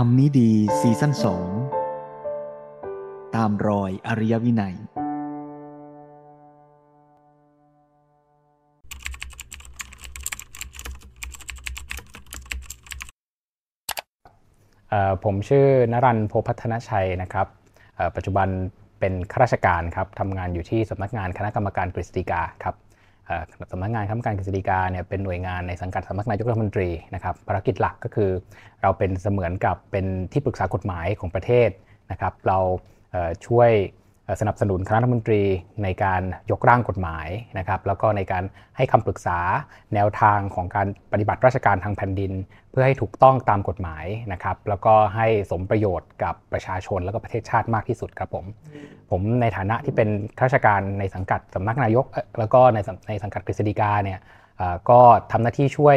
รมนี้ดีซีซั่นสองตามรอยอริยวินัย ผมชื่อนรันโพพัฒนชัยนะครับ ปัจจุบันเป็นข้าราชการครับทำงานอยู่ที่สำนักงานคณะกรรมการกฤษฎีกาครับ สำนักงานคณะกรรมการกฤษฎีกาเนี่ยเป็นหน่วยงานในสังกัดสำนักนายกรัฐมนตรีนะครับภารกิจหลักก็คือ เราเป็นเสมือนกับเป็นที่ปรึกษากฎหมายของประเทศนะครับ เราช่วย สนับสนุนคณะรัฐมนตรีในการยกร่างกฎหมายนะครับแล้วก็ในการให้คำปรึกษาแนวทางของการปฏิบัติราชการทางแผ่นดิน เพื่อให้ถูกต้องตามกฎหมายนะครับแล้วก็ให้สมประโยชน์กับประชาชนแล้วก็ประเทศชาติมากที่สุดครับผม ผมในฐานะที่เป็นข้าราชการในสังกัดสำนักนายก แล้วก็ในในสังกัดกฤษฎีกาเนี่ยก็ทำหน้าที่ช่วย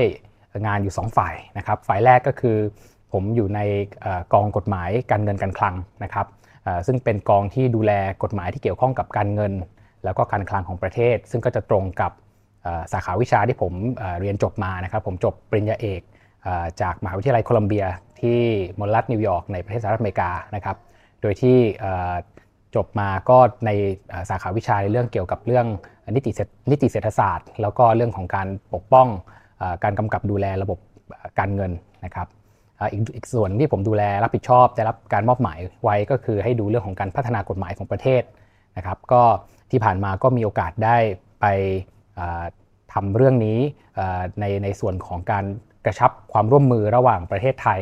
งานอยู่ 2 ฝ่ายนะครับฝ่ายแรกก็คือผมอยู่ในกองกฎหมายการเงินการคลังนะครับ ซึ่งเป็นกองที่ดูแลกฎหมายที่เกี่ยวข้องกับการเงิน แล้วก็การคลังของประเทศ ซึ่งก็จะตรงกับสาขาวิชาที่ผมเรียนจบมานะครับ ผมจบปริญญาเอกจากมหาวิทยาลัยโคลัมเบียที่มอลลัตนิวยอร์กในประเทศสหรัฐอเมริกานะครับ โดยที่จบมาก็ในสาขาวิชาในเรื่องเกี่ยวกับเรื่องนิตินิติเศรษฐศาสตร์ แล้วก็เรื่องของการปกป้องการกำกับดูแลระบบการเงินนะครับ อีกอีกส่วนที่ผมดูแลรับผิดชอบได้รับการมอบหมายไว้ก็คือให้ดูเรื่องของการพัฒนากฎหมายของประเทศนะครับ ก็ที่ผ่านมาก็มีโอกาสได้ไปทำเรื่องนี้ในในส่วนของการกระชับความร่วมมือระหว่างประเทศไทย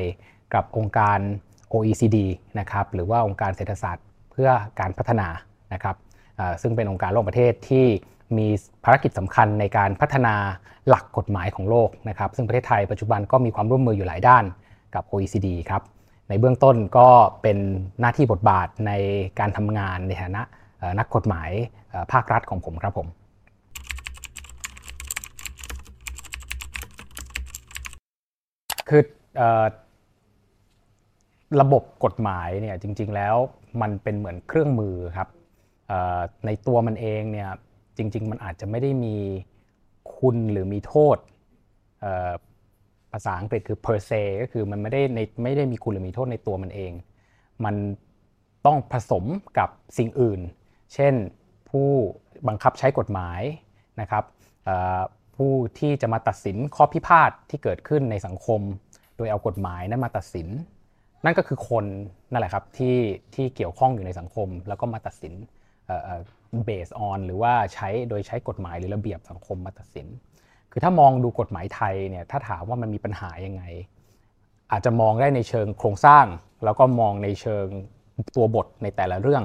กับองค์การ OECD นะครับหรือว่าองค์การเศรษฐศาสตร์เพื่อการพัฒนานะครับซึ่งเป็นองค์การระหว่างประเทศที่มีภารกิจสำคัญในการพัฒนาหลักกฎหมายของโลกนะครับ ซึ่งประเทศไทยปัจจุบันก็มีความร่วมมืออยู่หลายด้าน กับ OECD ครับ ในเบื้องต้นก็เป็นหน้าที่บทบาทในการทำงานในฐานะนักกฎหมายภาครัฐของผมครับผมคือระบบกฎหมายเนี่ยจริง ๆแล้วมันเป็นเหมือนเครื่องมือครับในตัวมันเองเนี่ยจริง ๆ มันอาจจะไม่ได้มีคุณหรือมีโทษ ภาษาอังกฤษคือ per se ก็คือมันไม่ได้ในไม่ได้มีคุณหรือมีโทษในตัวมันเอง มันต้องผสมกับสิ่งอื่น เช่นผู้บังคับใช้กฎหมายนะครับผู้ที่จะมาตัดสินข้อพิพาทที่เกิดขึ้นในสังคม โดยเอากฎหมายนั้นมาตัดสิน นั่นก็คือคนนั่นแหละครับที่ที่เกี่ยวข้องอยู่ในสังคม แล้วก็มาตัดสินเบสออนหรือว่าใช้โดยใช้กฎหมายหรือระเบียบสังคมมาตัดสิน คือถ้ามองดูกฎหมายไทยเนี่ยถ้าถามว่ามันมีปัญหายังไง อาจจะมองได้ในเชิงโครงสร้าง แล้วก็มองในเชิงตัวบทในแต่ละเรื่อง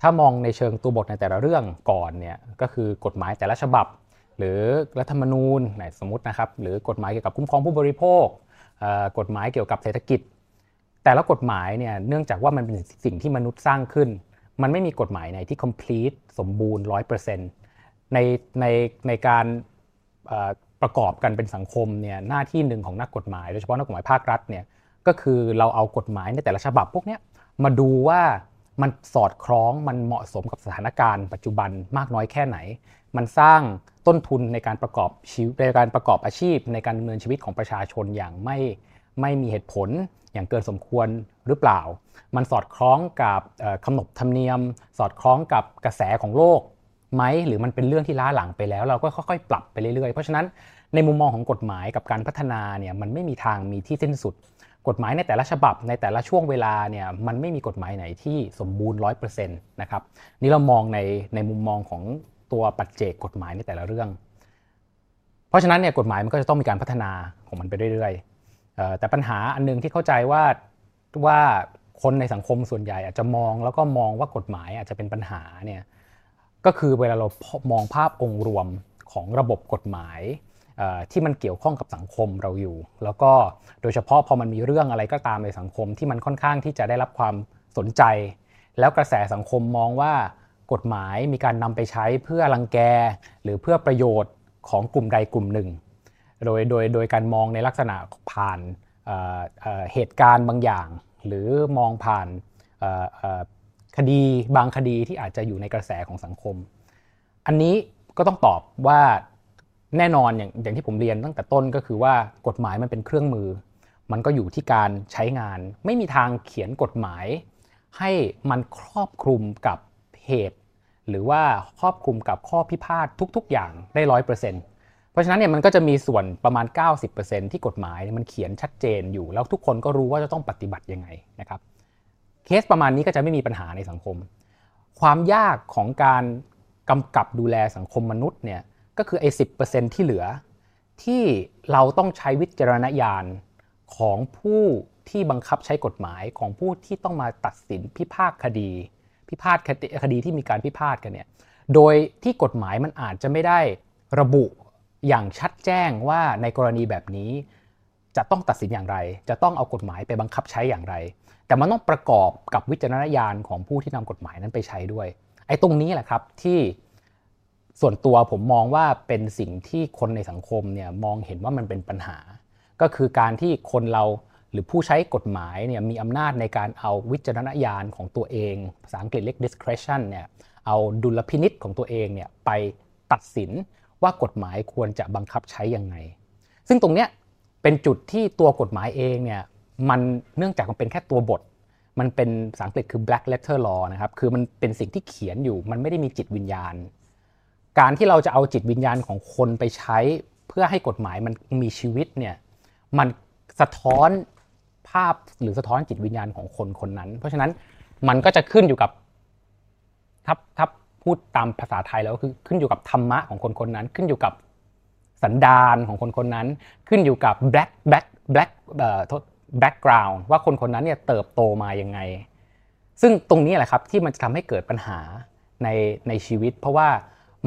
ถ้ามองในเชิงตัวบทในแต่ละเรื่องก่อนเนี่ยก็คือกฎหมายแต่ละฉบับ หรือรัฐธรรมนูญสมมตินะครับหรือกฎหมายเกี่ยวกับคุ้มครองผู้บริโภคกฎหมายเกี่ยวกับเศรษฐกิจ แต่ละกฎหมายเนี่ยเนื่องจากว่ามันเป็นสิ่งที่มนุษย์สร้างขึ้น มันไม่มีกฎหมายไหนที่ complete สมบูรณ์ 100%ในในในการ ประกอบกันเป็นสังคมเนี่ยหน้าที่หนึ่งของนักกฎหมายโดยเฉพาะนักกฎหมายภาครัฐเนี่ยก็คือเราเอากฎหมายในแต่ละฉบับพวกนี้มาดูว่ามันสอดคล้องมันเหมาะสมกับสถานการณ์ปัจจุบันมากน้อยแค่ไหน มันสร้างต้นทุนในการประกอบชีวิตในการประกอบอาชีพ ในการดำเนินชีวิตของประชาชนอย่างไม่ไม่มีเหตุผลอย่างเกินสมควรหรือเปล่า มันสอดคล้องกับขนบธรรมเนียม สอดคล้องกับกระแสของโลก ไหมหรือมันเป็นเรื่องที่ล้าหลังไปแล้ว เราก็ค่อยๆ ปรับไปเรื่อยๆ เพราะฉะนั้นในมุมมองของกฎหมายกับการพัฒนาเนี่ยมันไม่มีทางมีที่สิ้นสุด กฎหมายในแต่ละฉบับในแต่ละช่วงเวลาเนี่ยมันไม่มีกฎหมายไหนที่สมบูรณ์ร้อยเปอร์เซ็นต์นะครับนี่เรามองในในมุมมองของตัวปัจเจกกฎหมายในแต่ละเรื่อง เพราะฉะนั้นเนี่ยกฎหมายมันก็จะต้องมีการพัฒนาของมันไปเรื่อยๆแต่ปัญหาอันนึงที่เข้าใจว่าว่าคนในสังคมส่วนใหญ่อาจจะมองแล้วก็มองว่ากฎหมายอาจจะเป็นปัญหาเนี่ย ก็คือเวลาเรามองภาพองค์รวมของระบบกฎหมายที่มันเกี่ยวข้องกับสังคมเราอยู่ แล้วก็โดยเฉพาะพอมันมีเรื่องอะไรก็ตามในสังคมที่มันค่อนข้างที่จะได้รับความสนใจ แล้วกระแสสังคมมองว่ากฎหมายมีการนำไปใช้เพื่อรังแก หรือเพื่อประโยชน์ของกลุ่มใดกลุ่มหนึ่ง โดยโดยโดยการมองในลักษณะผ่านเหตุการณ์บางอย่าง หรือมองผ่าน คดีบางคดีที่อาจจะอยู่ในกระแสของสังคม อันนี้ก็ต้องตอบว่าแน่นอนอย่างอย่างที่ผมเรียนตั้งแต่ต้นก็คือว่ากฎหมายมันเป็นเครื่องมือ มันก็อยู่ที่การใช้งาน ไม่มีทางเขียนกฎหมาย ให้มันครอบคลุมกับเหตุหรือว่าครอบคลุมกับข้อพิพาททุก ๆ อย่างได้ร้อยเปอร์เซ็นต์เพราะฉะนั้นเนี่ยมันก็จะมีส่วนประมาณ 90%ที่กฎหมายมันเขียนชัดเจนอยู่ แล้วทุกคนก็รู้ว่าจะต้องปฏิบัติยังไงนะครับ เคสประมาณนี้ก็จะไม่มีปัญหาในสังคม ความยากของการกำกับดูแลสังคมมนุษย์เนี่ยก็คือไอ้สิที่เหลือ ที่เราต้องใช้วิจารณญาณของผู้ที่บังคับใช้กฎหมายของผู้ที่ต้องมาตัดสินพิพาทคดี พิพาทคดีที่มีการพิพาทกันเนี่ยโดยที่กฎหมายมันอาจจะไม่ได้ระบุอย่างชัดแจ้งว่าในกรณีแบบนี้ จะต้องตัดสินอย่างไร จะต้องเอากฎหมายไปบังคับใช้อย่างไร แต่มันต้องประกอบกับวิจารณญาณของผู้ที่นำกฎหมายนั้นไปใช้ด้วย ไอ้ตรงนี้แหละครับที่ส่วนตัวผมมองว่าเป็นสิ่งที่คนในสังคมเนี่ยมองเห็นว่ามันเป็นปัญหา ก็คือการที่คนเราหรือผู้ใช้กฎหมายเนี่ยมีอำนาจในการเอาวิจารณญาณของตัวเอง ภาษาอังกฤษเรียก discretion เนี่ยเอาดุลพินิษของตัวเองเนี่ยไปตัดสินว่ากฎหมายควรจะบังคับใช้ยังไง ซึ่งตรงเนี้ยเป็นจุดที่ตัวกฎหมายเองเนี่ย มันเนื่องจากมันเป็นแค่ตัวบท มันเป็นภาษาอังกฤษคือ black letter law นะครับคือมันเป็นสิ่งที่เขียนอยู่ มันไม่ได้มีจิตวิญญาณ การที่เราจะเอาจิตวิญญาณของคนไปใช้เพื่อให้กฎหมายมันมีชีวิตเนี่ยมันสะท้อนภาพหรือสะท้อนจิตวิญญาณของคนคนนั้น เพราะฉะนั้นมันก็จะขึ้นอยู่กับทับทับพูดตามภาษาไทยแล้วคือขึ้นอยู่กับธรรมะของคนคนนั้น ขึ้นอยู่กับสันดานของคนคนนั้น ขึ้นอยู่กับ black black black เอ่อ background ว่าคนคนนั้นเนี่ยเติบโตมายังไง ซึ่งตรงนี้แหละครับที่มันจะทำให้เกิดปัญหาในในชีวิต เพราะว่า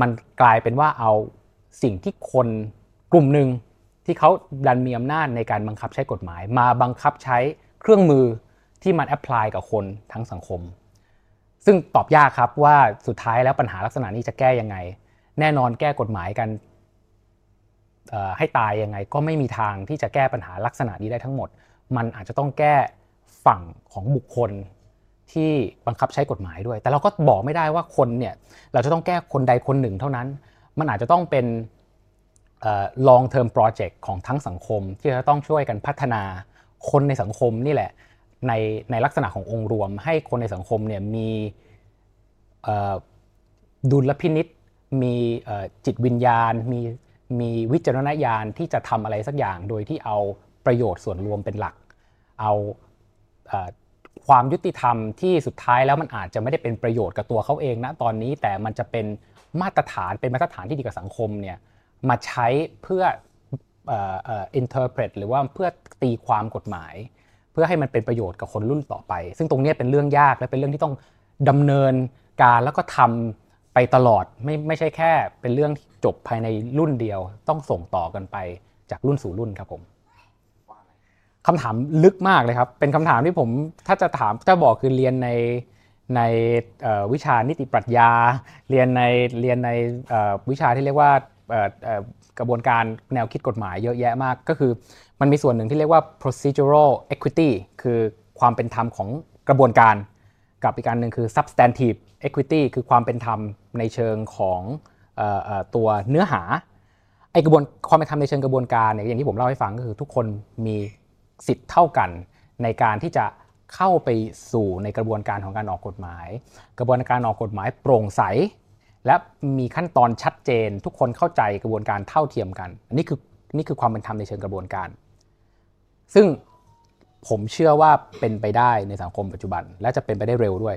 มันกลายเป็นว่าเอาสิ่งที่คนกลุ่มหนึ่งที่เขาดันมีอำนาจในการบังคับใช้กฎหมาย มาบังคับใช้เครื่องมือที่มันแอพพลายกับคนทั้งสังคม ซึ่งตอบยากครับว่าสุดท้ายแล้วปัญหาลักษณะนี้จะแก้ยังไง แน่นอนแก้กฎหมายกันให้ตายยังไงก็ไม่มีทางที่จะแก้ปัญหาลักษณะนี้ได้ทั้งหมด มันอาจจะต้องแก้ฝั่งของบุคคลที่บังคับใช้กฎหมายด้วย แต่เราก็บอกไม่ได้ว่าคนเนี่ยเราจะต้องแก้คนใดคนหนึ่งเท่านั้น มันอาจจะต้องเป็น long term project ของทั้งสังคมที่จะต้องช่วยกันพัฒนาคนในสังคมนี่แหละในในลักษณะขององค์รวม ให้คนในสังคมเนี่ยมีดุลพินิษมีจิตวิญญาณ มีมีวิจารณญาณที่จะทำอะไรสักอย่างโดยที่เอา ประโยชน์ส่วนรวมเป็นหลัก เอาความยุติธรรมที่สุดท้ายแล้วมันอาจจะไม่ได้เป็นประโยชน์กับตัวเขาเองนะตอนนี้แต่มันจะเป็นมาตรฐานเป็นมาตรฐานที่ดีกับสังคมเนี่ยมาใช้เพื่อ interpret หรือว่าเพื่อตีความกฎหมาย เพื่อให้มันเป็นประโยชน์กับคนรุ่นต่อไป ซึ่งตรงนี้เป็นเรื่องยากและเป็นเรื่องที่ต้องดำเนินการแล้วก็ทำไปตลอดไม่ไม่ใช่แค่เป็นเรื่องจบภายในรุ่นเดียว ต้องส่งต่อกันไปจากรุ่นสู่รุ่นครับผม คำถามลึกมากเลยครับ เป็นคำถามที่ผมถ้าจะถามถ้าบอกคือเรียนในในวิชานิติปรัชญา เรียนในเรียนในวิชาที่เรียกว่ากระบวนการแนวคิดกฎหมายเยอะแยะมาก ก็คือมันมีส่วนหนึ่งที่เรียกว่า procedural equity คือความเป็นธรรมของกระบวนการ กับอีกการหนึ่งคือ substantive equity คือความเป็นธรรมในเชิงของตัวเนื้อหาไอกระบวนความเป็นธรรมในเชิงกระบวนการเนี่ยอย่างที่ผมเล่าให้ฟังก็คือทุกคนมี สิทธิ์เท่ากันในการที่จะเข้าไปสู่ในกระบวนการของการออกกฎหมาย กระบวนการออกกฎหมายโปร่งใส และมีขั้นตอนชัดเจน ทุกคนเข้าใจกระบวนการเท่าเทียมกันนี่คือนี่คือความเป็นธรรมในเชิงกระบวนการ ซึ่งผมเชื่อว่าเป็นไปได้ในสังคมปัจจุบัน และจะเป็นไปได้เร็วด้วย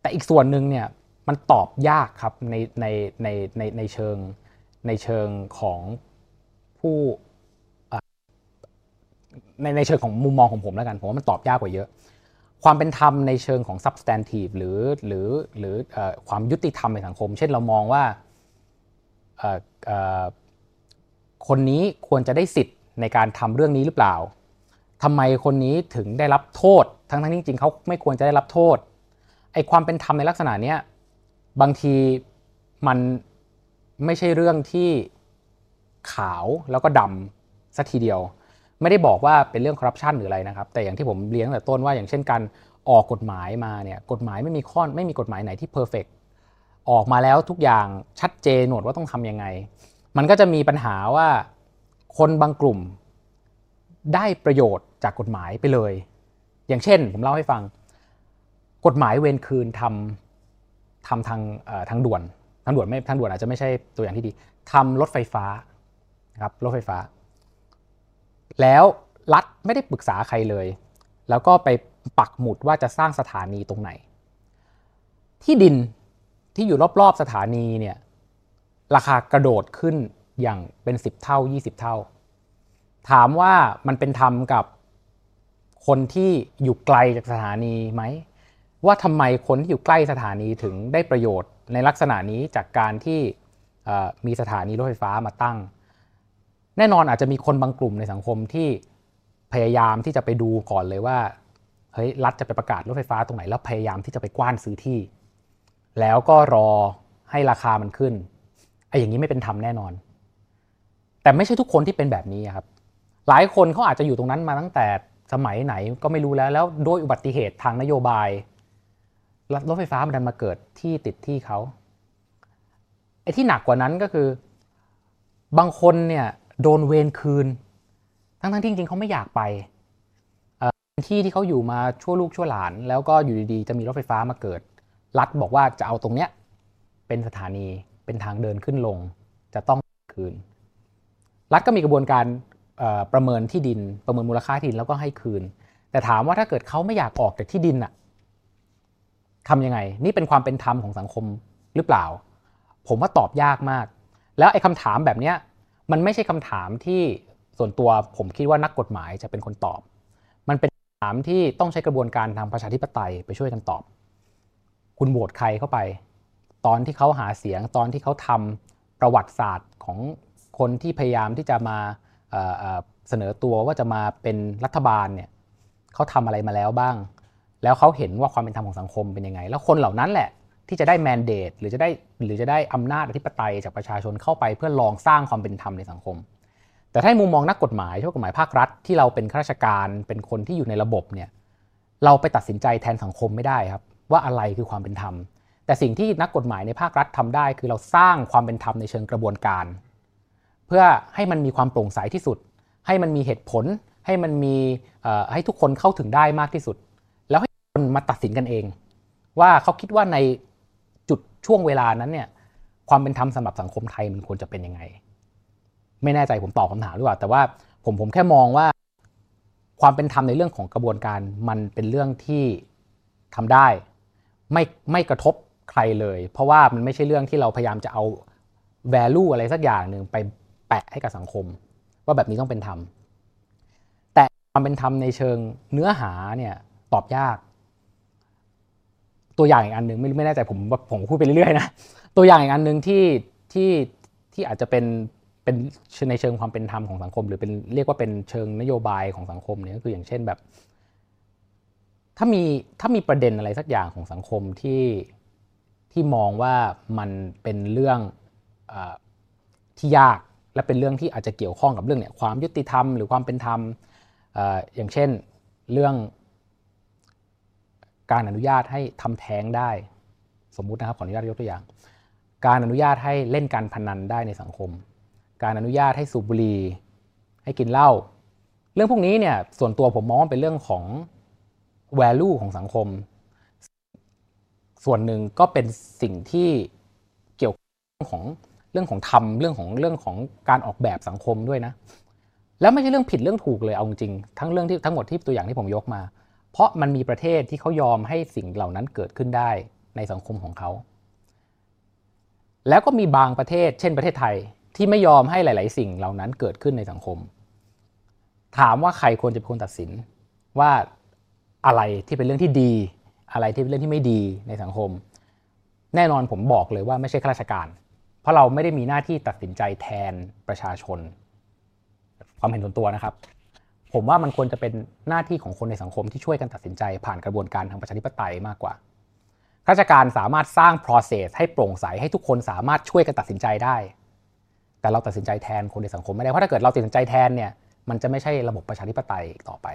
แต่อีกส่วนหนึ่งเนี่ยมันตอบยากครับในในในในในเชิงในเชิงของผู้ ในในเชิงของมุมมองของผมแล้วกันผมว่ามันตอบยากกว่าเยอะ ความเป็นธรรมในเชิงของ substantive หรือหรือหรือความยุติธรรมในสังคม เช่นเรามองว่าคนนี้ควรจะได้สิทธิ์ในการทำเรื่องนี้หรือเปล่าทำไมคนนี้ถึงได้รับโทษ ทั้งทั้งจริงๆเขาไม่ควรจะได้รับโทษไอ้ความเป็นธรรมในลักษณะเนี้ยบางทีมันไม่ใช่เรื่องที่ขาวแล้วก็ดำสักทีเดียว ไม่ได้บอกว่าเป็นเรื่องคอร์รัปชันหรืออะไรนะครับ แต่อย่างที่ผมเรียนตั้งแต่ต้นว่าอย่างเช่นการออกกฎหมายมาเนี่ยกฎหมายไม่มีข้อไม่มีกฎหมายไหนที่เพอร์เฟกออกมาแล้วทุกอย่างชัดเจนหนวดว่าต้องทํำยังไง มันก็จะมีปัญหาว่าคนบางกลุ่มได้ประโยชน์จากกฎหมายไปเลย อย่างเช่น ผมเล่าให้ฟัง กฎหมายเวรคืนทำทำทางทางด่วนทางด่วนไม่ทางด่วนอาจจะไม่ใช่ตัวอย่างที่ดีทำรถไฟฟ้าครับรถไฟฟ้า แล้วรัฐไม่ได้ปรึกษาใครเลย แล้วก็ไปปักหมุดว่าจะสร้างสถานีตรงไหน ที่ดินที่อยู่รอบๆสถานีเนี่ยราคากระโดดขึ้นอย่างเป็น 10 เท่า 20 เท่า ถามว่ามันเป็นธรรมกับคนที่อยู่ไกลจากสถานีไหม ว่าทำไมคนที่อยู่ใกล้สถานีถึงได้ประโยชน์ในลักษณะนี้จากการที่มีสถานีรถไฟฟ้ามาตั้ง แน่นอนอาจจะมีคนบางกลุ่มในสังคมที่พยายามที่จะไปดูก่อนเลยว่าเฮ้ยรัฐจะไปประกาศรถไฟฟ้าตรงไหนแล้วพยายามที่จะไปกว้านซื้อที่ แล้วก็รอให้ราคามันขึ้นไอ้อย่างนี้ไม่เป็นธรรมแน่นอน แต่ไม่ใช่ทุกคนที่เป็นแบบนี้ครับ หลายคนเขาอาจจะอยู่ตรงนั้นมาตั้งแต่สมัยไหนก็ไม่รู้แล้วแล้วโดยอุบัติเหตุทางนโยบายรถไฟฟ้ามันดันมาเกิดที่ติดที่เขาไอ้ที่หนักกว่านั้นก็คือ บางคนเนี่ย โดนเวรคืน ทั้งทั้งที่จริงๆเขาไม่อยากไปที่ที่เขาอยู่มาชั่วลูกชั่วหลาน แล้วก็อยู่ดีๆ จะมีรถไฟฟ้ามาเกิด รัฐบอกว่าจะเอาตรงเนี้ยเป็นสถานีเป็นทางเดินขึ้นลง จะต้องคืน รัฐก็มีกระบวนการประเมินที่ดินประเมินมูลค่าที่ดินแล้วก็ให้คืน แต่ถามว่าถ้าเกิดเขาไม่อยากออกจากที่ดินอะทำยังไง นี่เป็นความเป็นธรรมของสังคมหรือเปล่า ผมว่าตอบยากมาก แล้วไอ้คำถามแบบเนี้ย มันไม่ใช่คำถามที่ส่วนตัวผมคิดว่านักกฎหมายจะเป็นคนตอบ มันเป็นคำถามที่ต้องใช้กระบวนการทางประชาธิปไตยไปช่วยกันตอบ คุณโหวตใครเข้าไป ตอนที่เขาหาเสียงตอนที่เขาทำประวัติศาสตร์ของคนที่พยายามที่จะมาเสนอตัวว่าจะมาเป็นรัฐบาลเนี่ยเขาทำอะไรมาแล้วบ้าง แล้วเขาเห็นว่าความเป็นธรรมของสังคมเป็นยังไง แล้วคนเหล่านั้นแหละ ที่จะได้แมนเดตหรือจะได้หรือจะได้อำนาจอธิปไตยจากประชาชนเข้าไปเพื่อลองสร้างความเป็นธรรมในสังคม แต่ถ้ามุมมองนักกฎหมายช่วกฎหมายภาครัฐ ที่เราเป็นข้าราชการเป็นคนที่อยู่ในระบบเนี่ยเราไปตัดสินใจแทนสังคมไม่ได้ครับ ว่าอะไรคือความเป็นธรรม แต่สิ่งที่นักกฎหมายในภาครัฐทำได้ คือเราสร้างความเป็นธรรมในเชิงกระบวนการ เพื่อให้มันมีความโปร่งใสที่สุด ให้มันมีเหตุผล ให้มันมีให้ทุกคนเข้าถึงได้มากที่สุด แล้วให้คนมาตัดสินกันเอง ว่าเขาคิดว่าใน ช่วงเวลานั้นเนี่ยความเป็นธรรมสำหรับสังคมไทยมันควรจะเป็นยังไง ไม่แน่ใจผมตอบคำถามหรือเปล่า แต่ว่าผมผมแค่มองว่า ความเป็นธรรมในเรื่องของกระบวนการมันเป็นเรื่องที่ทำได้ ไม่ไม่กระทบใครเลย เพราะว่ามันไม่ใช่เรื่องที่เราพยายามจะเอา value อะไรสักอย่างหนึ่งไปแปะให้กับสังคม ว่าแบบนี้ต้องเป็นธรรมแต่ความเป็นธรรมในเชิงเนื้อหาเนี่ยตอบยาก ตัวอย่างอีกอันหนึ่งไม่ไม่แน่ใจผมผมพูดไปเรื่อยๆนะตัวอย่างอีกอันหนึ่งที่ที่ที่อาจจะเป็นเป็นในเชิงความเป็นธรรมของสังคม หรือเป็นเรียกว่าเป็นเชิงนโยบายของสังคมเนี่ยก็คืออย่างเช่นแบบ ถ้ามีถ้ามีประเด็นอะไรสักอย่างของสังคมที่ที่มองว่ามันเป็นเรื่องอที่ยากและเป็นเรื่องที่อาจจะเกี่ยวข้องกับเรื่องเนี่ยความยุติธรรม หรือความเป็นธรรมออย่างเช่นเรื่อง การอนุญาตให้ทำแท้งได้ สมมุตินะครับขออนุญาตยกตัวอย่าง การอนุญาตให้เล่นการพนันได้ในสังคม การอนุญาตให้สูบบุหรี่ให้กินเหล้าเรื่องพวกนี้เนี่ยส่วนตัวผมมองเป็นเรื่องของ value ของสังคม ส่วนหนึ่งก็เป็นสิ่งที่เกี่ยวของเรื่องของธรรมเรื่องของเรื่องของการออกแบบสังคมด้วยนะ แล้วไม่ใช่เรื่องผิดเรื่องถูกเลยเอาจริงทั้งเรื่องที่ทั้งหมดที่ตัวอย่างที่ผมยกมา เพราะมันมีประเทศที่เขายอมให้สิ่งเหล่านั้นเกิดขึ้นได้ในสังคมของเขา แล้วก็มีบางประเทศ เช่นประเทศไทยที่ไม่ยอมให้หลาย ๆ สิ่งเหล่านั้นเกิดขึ้นในสังคม ถามว่าใครควรจะเป็นคนตัดสินว่าอะไรที่เป็นเรื่องที่ดี อะไรที่เป็นเรื่องที่ไม่ดีในสังคม แน่นอนผมบอกเลยว่าไม่ใช่ข้าราชการ เพราะเราไม่ได้มีหน้าที่ตัดสินใจแทนประชาชน ความเห็นส่วนตัวนะครับ ผมว่ามันควรจะเป็นหน้าที่ของคนในสังคมที่ช่วยกันตัดสินใจผ่านกระบวนการทางประชาธิปไตยมากกว่า ราชการสามารถสร้าง process ให้โปร่งใสให้ทุกคนสามารถช่วยกันตัดสินใจได้ แต่เราตัดสินใจแทนคนในสังคมไม่ได้ เพราะถ้าเกิดเราตัดสินใจแทนเนี่ย มันจะไม่ใช่ระบบประชาธิปไตยต่อไป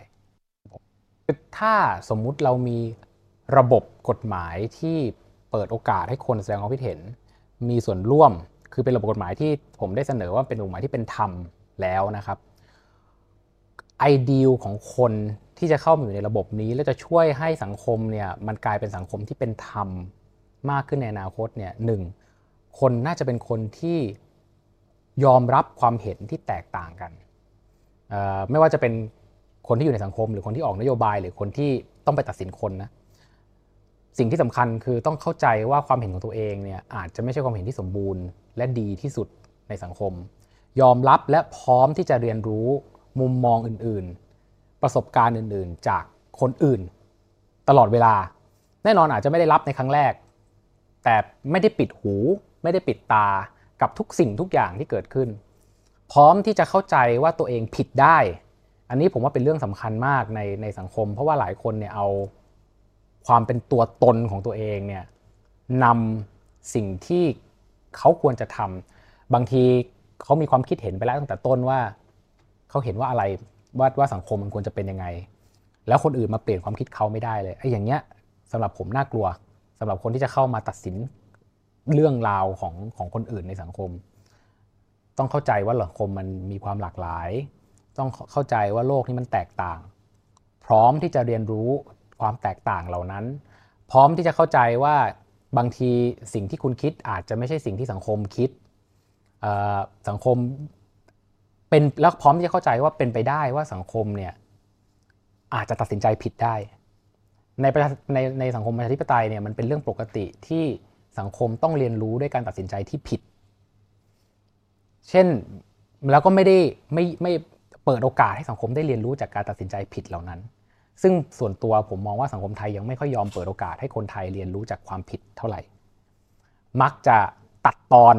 ถ้าสมมุติเรามีระบบกฎหมายที่เปิดโอกาสให้คนแสดงความคิดเห็น มีส่วนร่วม คือเป็นระบบกฎหมายที่ผมได้เสนอว่าเป็นกฎหมายที่เป็นธรรมแล้วนะครับ ไอเดียของคนที่จะเข้ามาอยู่ในระบบนี้ และจะช่วยให้สังคมเนี่ยมันกลายเป็นสังคมที่เป็นธรรมมากขึ้นในอนาคตเนี่ยหนึ่งคนน่าจะเป็นคนที่ยอมรับความเห็นที่แตกต่างกัน ไม่ว่าจะเป็นคนที่อยู่ในสังคม หรือคนที่ออกนโยบาย หรือคนที่ต้องไปตัดสินคนนะสิ่งที่สำคัญคือต้องเข้าใจว่าความเห็นของตัวเองเนี่ยอาจจะไม่ใช่ความเห็นที่สมบูรณ์ และดีที่สุดในสังคม ยอมรับและพร้อมที่จะเรียนรู้ มุมมองอื่นๆ ประสบการณ์อื่นๆ จากคนอื่น ตลอดเวลา แน่นอนอาจจะไม่ได้รับในครั้งแรก แต่ไม่ได้ปิดหู ไม่ได้ปิดตากับทุกสิ่งทุกอย่างที่เกิดขึ้น พร้อมที่จะเข้าใจว่าตัวเองผิดได้ อันนี้ผมว่าเป็นเรื่องสำคัญมากในในสังคม เพราะว่าหลายคนเนี่ยเอาความเป็นตัวตนของตัวเองเนี่ยนำสิ่งที่เขาควรจะทำบางทีเขามีความคิดเห็นไปแล้วตั้งแต่ต้นว่า เขาเห็นว่าอะไรว่าว่าสังคมมันควรจะเป็นยังไง แล้วคนอื่นมาเปลี่ยนความคิดเขาไม่ได้เลยไอ้อย่างเงี้ยสำหรับผมน่ากลัวสำหรับคนที่จะเข้ามาตัดสินเรื่องราวของของคนอื่นในสังคม ต้องเข้าใจว่าสังคมมันมีความหลากหลาย ต้องเข้าใจว่าโลกนี้มันแตกต่าง พร้อมที่จะเรียนรู้ความแตกต่างเหล่านั้น พร้อมที่จะเข้าใจว่าบางทีสิ่งที่คุณคิดอาจจะไม่ใช่สิ่งที่สังคมคิดสังคม เป็นแล้วพร้อมที่จะเข้าใจว่าเป็นไปได้ว่าสังคมเนี่ยอาจจะตัดสินใจผิดได้ ในประในในสังคมประชาธิปไตยเนี่ยมันเป็นเรื่องปกติที่สังคมต้องเรียนรู้ด้วยการตัดสินใจที่ผิด เช่นแล้วก็ไม่ได้ไม่ไม่เปิดโอกาสให้สังคมได้เรียนรู้จากการตัดสินใจผิดเหล่านั้น ซึ่งส่วนตัวผมมองว่าสังคมไทยยังไม่ค่อยยอมเปิดโอกาสให้คนไทยเรียนรู้จากความผิดเท่าไหร่ มักจะตัดตอน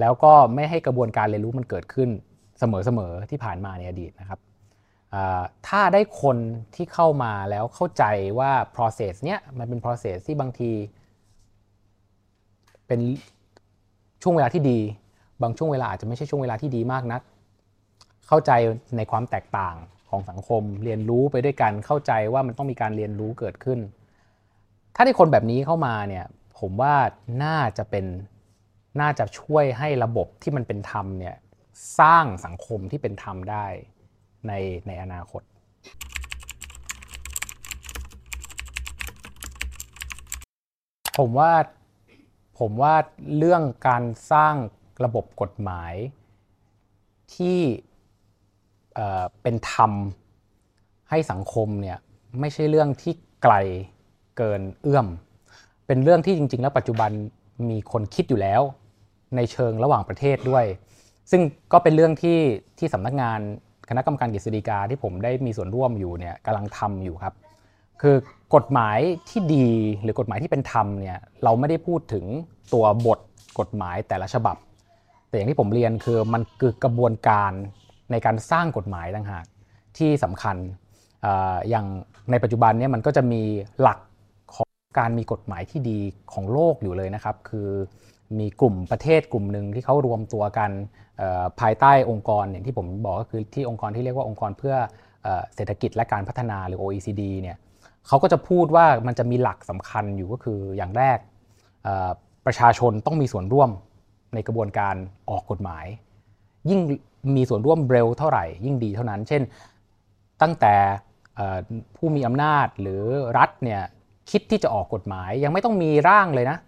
แล้วก็ไม่ให้กระบวนการเรียนรู้มันเกิดขึ้นเสมอๆที่ผ่านมาในอดีตนะครับถ้าได้คนที่เข้ามาแล้วเข้าใจว่า process เนี้ยมันเป็น process ที่บางที เป็นช่วงเวลาที่ดี บางช่วงเวลาอาจจะไม่ใช่ช่วงเวลาที่ดีมากนัก เข้าใจในความแตกต่างของสังคม เรียนรู้ไปด้วยกันเข้าใจว่ามันต้องมีการเรียนรู้เกิดขึ้น ถ้าได้คนแบบนี้เข้ามาเนี่ยผมว่าน่าจะเป็น น่าจะช่วยให้ระบบที่มันเป็นธรรมเนี่ยสร้างสังคมที่เป็นธรรมได้ในในอนาคตผมว่าผมว่าเรื่องการสร้างระบบกฎหมาย ที่เป็นธรรมให้สังคมเนี่ยไม่ใช่เรื่องที่ไกลเกินเอื้อม เป็นเรื่องที่จริง ๆ แล้วปัจจุบัน มีคนคิดอยู่แล้ว ในเชิงระหว่างประเทศด้วย ซึ่งก็เป็นเรื่องที่ที่สำนักงานคณะกรรมการกฤษฎีกาที่ผมได้มีส่วนร่วมอยู่เนี่ยกำลังทำอยู่ครับ คือกฎหมายที่ดีหรือกฎหมายที่เป็นธรรมเนี่ยเราไม่ได้พูดถึงตัวบทกฎหมายแต่ละฉบับ แต่อย่างที่ผมเรียนคือมันคือกระบวนการในการสร้างกฎหมายต่างหากที่สำคัญอย่างในปัจจุบันเนี้มันก็จะมีหลัก การมีกฎหมายที่ดีของโลกอยู่เลยนะครับ คือมีกลุ่มประเทศกลุ่มหนึ่งที่เขารวมตัวกันภายใต้องค์กรอย่างที่ผมบอกก็คือที่องค์กรที่เรียกว่าองค์กรเพื่อเศรษฐกิจและการพัฒนาหรือ OECD เนี่ยเขาก็จะพูดว่ามันจะมีหลักสำคัญอยู่ก็คืออย่างแรกประชาชนต้องมีส่วนร่วมในกระบวนการออกกฎหมาย ยิ่งมีส่วนร่วมเร็วเท่าไหร่ ยิ่งดีเท่านั้น เช่นตั้งแต่ผู้มีอำนาจหรือรัฐเนี่ย คิดที่จะออกกฎหมาย ยังไม่ต้องมีร่างเลยนะ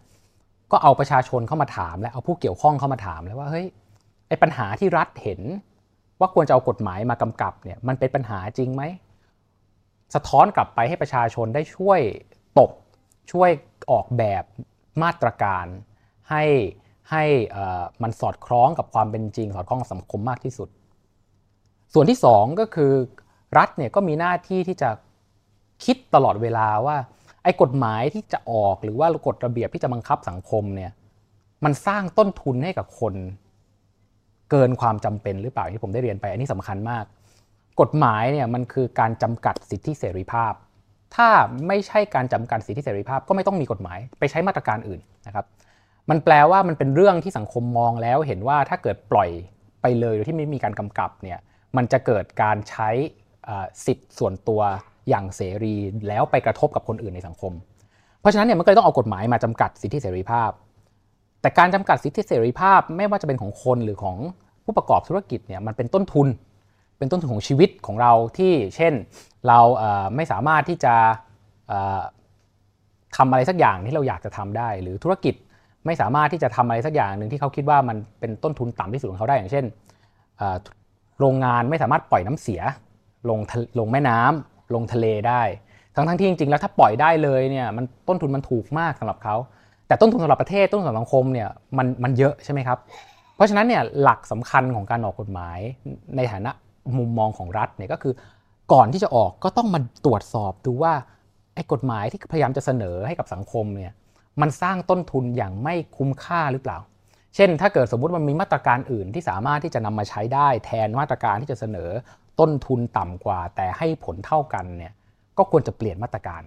ก็เอาประชาชนเข้ามาถาม และเอาผู้เกี่ยวข้องเข้ามาถามแล้วว่าเฮ้ยไอ้ปัญหาที่รัฐเห็น ว่าควรจะเอากฎหมายมากำกับเนี่ยมันเป็นปัญหาจริงไหมสะท้อนกลับไปให้ประชาชนได้ช่วยตกช่วยออกแบบมาตรการให้ให้มันสอดคล้องกับความเป็นจริง สอดคล้องกับสังคมมากที่สุด ส่วนที่ 2 ก็คือรัฐเนี่ยก็มีหน้าที่ที่จะคิดตลอดเวลาว่า ไอ้กฎหมายที่จะออกหรือว่ากฎระเบียบที่จะบังคับสังคมเนี่ยมันสร้างต้นทุนให้กับคน เกินความจำเป็นหรือเปล่าที่ผมได้เรียนไป อันนี้สำคัญมาก กฎหมายเนี่ยมันคือการจำกัดสิทธิเสรีภาพ ถ้าไม่ใช่การจำกัดสิทธิเสรีภาพก็ไม่ต้องมีกฎหมาย ไปใช้มาตรการอื่นนะครับ มันแปลว่ามันเป็นเรื่องที่สังคมมองแล้วเห็นว่าถ้าเกิดปล่อยไปเลยโดยที่ไม่มีการกำกับเนี่ยมันจะเกิดการใช้สิทธิ์ส่วนตัว อย่างเสรีแล้วไปกระทบกับคนอื่นในสังคม เพราะฉะนั้นเนี่ยมันก็เลยต้องเอากฎหมายมาจำกัดสิทธิเสรีภาพ แต่การจำกัดสิทธิเสรีภาพไม่ว่าจะเป็นของคนหรือของผู้ประกอบธุรกิจเนี่ยมันเป็นต้นทุน เป็นต้นทุนของชีวิตของเราที่เช่นเราไม่สามารถที่จะทำอะไรสักอย่างที่เราอยากจะทำได้ หรือธุรกิจไม่สามารถที่จะทำอะไรสักอย่างหนึ่งที่เขาคิดว่ามันเป็นต้นทุนต่ำที่สุดของเขาได้อย่างเช่นโรงงานไม่สามารถปล่อยน้ำเสียลงลงแม่น้ำ ลงทะเลได้ ทั้งทั้งที่จริงๆ แล้วถ้าปล่อยได้เลยเนี่ยมันต้นทุนมันถูกมากสำหรับเขา แต่ต้นทุนสำหรับประเทศต้นทุนสำหรับสังคมเนี่ยมันมันเยอะใช่ไหมครับ เพราะฉะนั้นเนี่ยหลักสำคัญของการออกกฎหมายในฐานะมุมมองของรัฐเนี่ยก็คือก่อนที่จะออกก็ต้องมาตรวจสอบดูว่าไอ้กฎหมายที่พยายามจะเสนอให้กับสังคมเนี่ยมันสร้างต้นทุนอย่างไม่คุ้มค่าหรือเปล่า เช่น ถ้าเกิดสมมุติมันมีมาตรการอื่นที่สามารถที่จะนำมาใช้ได้แทนมาตรการที่จะเสนอ ต้นทุนต่ำกว่า แต่ให้ผลเท่ากันเนี่ยก็ควรจะเปลี่ยนมาตรการ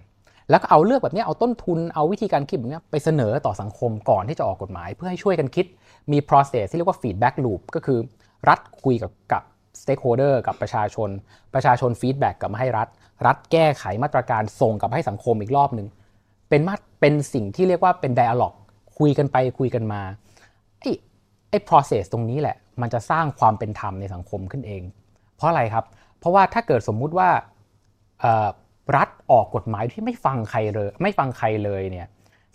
แล้วก็เอาเลือกแบบนี้เอาต้นทุนเอาวิธีการคิดแบบนี้ไปเสนอต่อสังคมก่อนที่จะออกกฎหมาย เพื่อให้ช่วยกันคิดมี process ที่เรียกว่า feedback loop ก็คือรัฐคุยกับกับ stakeholder กับประชาชน ประชาชน feedback กลับมาให้รัฐ รัฐแก้ไขมาตรการส่งกลับให้สังคมอีกรอบหนึ่งเป็นมาเป็นสิ่งที่เรียกว่าเป็น dialog คุยกันไปคุยกันมาไอ้ไอ้ process ตรงนี้แหละ มันจะสร้างความเป็นธรรมในสังคมขึ้นเอง เพราะอะไรครับ เพราะว่าถ้าเกิดสมมุติว่ารัฐออกกฎหมายที่ไม่ฟังใครเลยไม่ฟังใครเลยเนี่ย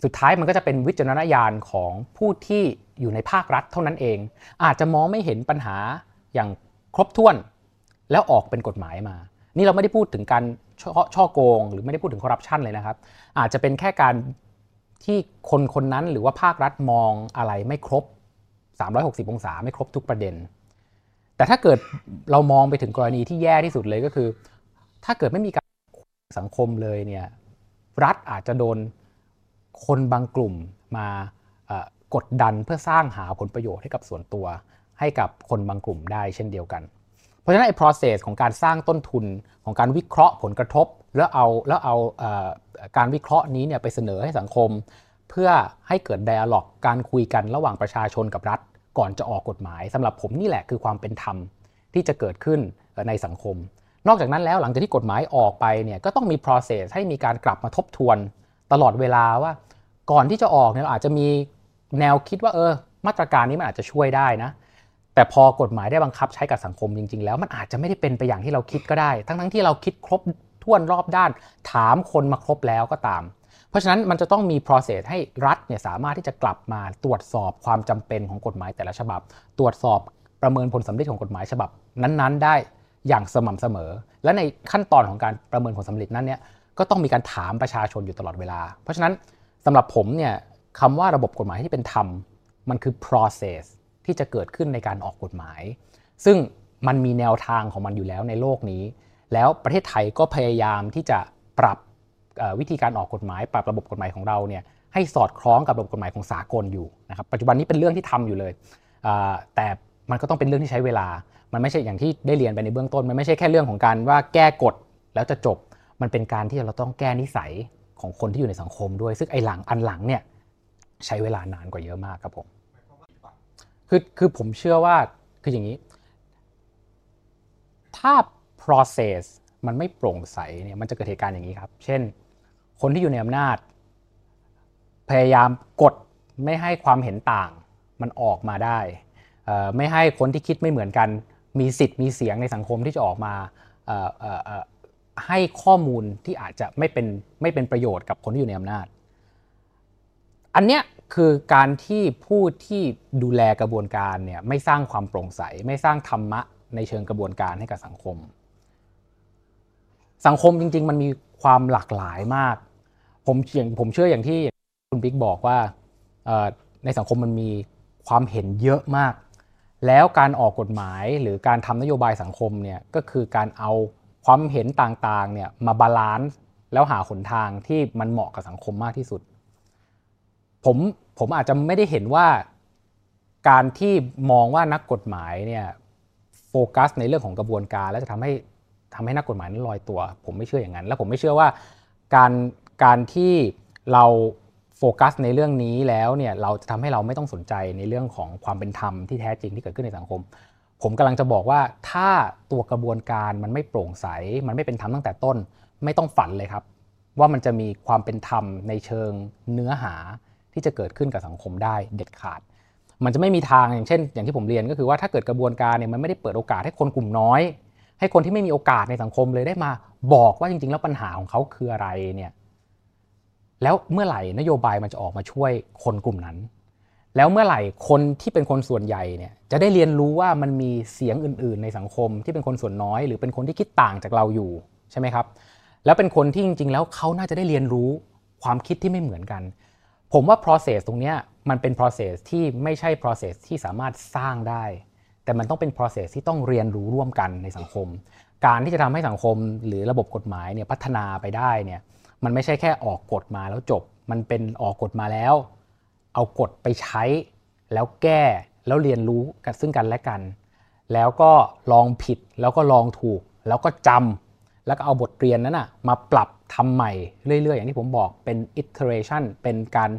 สุดท้ายมันก็จะเป็นวิจารณญาณของผู้ที่อยู่ในภาครัฐเท่านั้นเอง อาจจะมองไม่เห็นปัญหาอย่างครบถ้วน แล้วออกเป็นกฎหมายมา นี่เราไม่ได้พูดถึงการช่อโกง หรือไม่ได้พูดถึงคอร์รัปชันเลยนะครับ อาจจะเป็นแค่การที่คนคนนั้นหรือว่าภาครัฐมองอะไรไม่ครบ 360 องศาไม่ครบทุกประเด็น แต่ถ้าเกิดเรามองไปถึงกรณีที่แย่ที่สุดเลยก็คือ ถ้าเกิดไม่มีการสังคมเลยเนี่ยรัฐอาจจะโดนคนบางกลุ่มมากดดันเพื่อสร้างหาผลประโยชน์ให้กับส่วนตัว ให้กับคนบางกลุ่มได้เช่นเดียวกัน เพราะฉะนั้นไอ้ process ของการสร้างต้นทุนของการวิเคราะห์ผลกระทบ แล้วเอาแล้วเอาการวิเคราะห์นี้เนี่ยไปเสนอให้สังคม เพื่อให้เกิด dialog การคุยกันระหว่างประชาชนกับรัฐ ก่อนจะออกกฎหมายสำหรับผมนี่แหละคือความเป็นธรรมที่จะเกิดขึ้นในสังคม นอกจากนั้นแล้วหลังจากที่กฎหมายออกไปเนี่ยก็ต้องมี process ให้มีการกลับมาทบทวน ตลอดเวลาว่า ก่อนที่จะออกเนี่ยเราอาจจะมีแนวคิดว่าเออ มาตรการนี้มันอาจจะช่วยได้นะ แต่พอกฎหมายได้บังคับใช้กับสังคมจริง ๆ แล้วมันอาจจะไม่ได้เป็นไปอย่างที่เราคิดก็ได้ ทั้งๆที่เราคิดครบถ้วนรอบด้าน ถามคนมาครบแล้วก็ตาม เพราะฉะนั้นมันจะต้องมี process ให้รัฐเนี่ยสามารถที่จะกลับมาตรวจสอบความจำเป็นของกฎหมายแต่ละฉบับ ตรวจสอบประเมินผลสำเร็จของกฎหมายฉบับนั้นๆ ได้อย่างสม่ำเสมอ และในขั้นตอนของการประเมินผลสำเร็จนั้นเนี่ยก็ต้องมีการถามประชาชนอยู่ตลอดเวลา เพราะฉะนั้นสำหรับผมเนี่ยคำว่าระบบกฎหมายที่เป็นธรรม มันคือ process ที่จะเกิดขึ้นในการออกกฎหมาย ซึ่งมันมีแนวทางของมันอยู่แล้วในโลกนี้ แล้วประเทศไทยก็พยายามที่จะปรับ วิธีการออกกฎหมาย ปรับระบบกฎหมายของเราเนี่ยให้สอดคล้องกับระบบกฎหมายของสากลอยู่นะครับปัจจุบันนี้เป็นเรื่องที่ทำอยู่เลย แต่มันก็ต้องเป็นเรื่องที่ใช้เวลา มันไม่ใช่อย่างที่ได้เรียนไปในเบื้องต้น มันไม่ใช่แค่เรื่องของการว่าแก้กฎแล้วจะจบ มันเป็นการที่เราต้องแก้นิสัยของคนที่อยู่ในสังคมด้วย ซึ่งไอ้หลังอันหลังเนี่ยใช้เวลานานกว่าเยอะมากครับผมคือคือผมเชื่อว่าคืออย่างนี้ ถ้า process มันไม่โปร่งใสเนี่ยมันจะเกิดเหตุการณ์อย่างนี้ครับ เช่น คนที่อยู่ในอำนาจ พยายามกดไม่ให้ความเห็นต่างมันออกมาได้ ไม่ให้คนที่คิดไม่เหมือนกัน มีสิทธิ์มีเสียงในสังคมที่จะออกมาให้ข้อมูลที่อาจจะไม่เป็นไม่เป็นประโยชน์กับคนที่อยู่ในอำนาจ อันเนี้ยคือการที่ผู้ที่ดูแลกระบวนการเนี่ยไม่สร้างความโปร่งใส ไม่สร้างธรรมะในเชิงกระบวนการให้กับสังคม สังคมจริง ๆ มันมีความหลากหลายมาก ผมอย่างผมเชื่ออย่างที่คุณบิ๊กบอกว่าในสังคมมันมีความเห็นเยอะมาก แล้วการออกกฎหมายหรือการทำนโยบายสังคมเนี่ยก็คือการเอาความเห็นต่างๆเนี่ยมา balance แล้วหาหนทางที่มันเหมาะกับสังคมมากที่สุด ผมผมอาจจะไม่ได้เห็นว่าการที่มองว่านักกฎหมายเนี่ยโฟกัสในเรื่องของกระบวนการ แล้วจะทำให้ ทำให้นักกฎหมายนั้นลอยตัว ผมไม่เชื่ออย่างนั้น และผมไม่เชื่อว่าการการที่เราโฟกัสในเรื่องนี้แล้วเนี่ยเราจะทำให้เราไม่ต้องสนใจในเรื่องของความเป็นธรรมที่แท้จริงที่เกิดขึ้นในสังคม ผมกำลังจะบอกว่าถ้าตัวกระบวนการมันไม่โปร่งใส มันไม่เป็นธรรมตั้งแต่ต้น ไม่ต้องฝันเลยครับ ว่ามันจะมีความเป็นธรรมในเชิงเนื้อหาที่จะเกิดขึ้นกับสังคมได้เด็ดขาด มันจะไม่มีทางอย่างเช่น อย่างที่ผมเรียนก็คือว่าถ้าเกิดกระบวนการเนี่ยมันไม่ได้เปิดโอกาสให้คนกลุ่มน้อย ให้คนที่ไม่มีโอกาสในสังคมเลยได้มาบอกว่าจริง ๆ แล้วปัญหาของเขาคืออะไรเนี่ยแล้วเมื่อไหร่นโยบายมันจะออกมาช่วยคนกลุ่มนั้น แล้วเมื่อไหร่คนที่เป็นคนส่วนใหญ่เนี่ยจะได้เรียนรู้ว่ามันมีเสียงอื่น ๆ ในสังคมที่เป็นคนส่วนน้อย หรือเป็นคนที่คิดต่างจากเราอยู่ใช่ไหมครับ แล้วเป็นคนที่จริง ๆ แล้วเขาน่าจะได้เรียนรู้ความคิดที่ไม่เหมือนกัน ผมว่า process ตรงนี้มันเป็น process ที่ไม่ใช่ process ที่สามารถสร้างได้ แต่มันต้องเป็น process ที่ต้องเรียนรู้ร่วมกันในสังคม การที่จะทำให้สังคมหรือระบบกฎหมายเนี่ยพัฒนาไปได้เนี่ยมันไม่ใช่แค่ออกกฎมาแล้วจบ มันเป็นออกกฎมาแล้ว เอากฎไปใช้แล้วแก้แล้วเรียนรู้กันซึ่งกันและกัน แล้วก็ลองผิดแล้วก็ลองถูก แล้วก็จำแล้วก็เอาบทเรียนนั้นนะมาปรับทำใหม่เรื่อยๆ อย่างที่ผมบอกเป็น iteration เป็นการ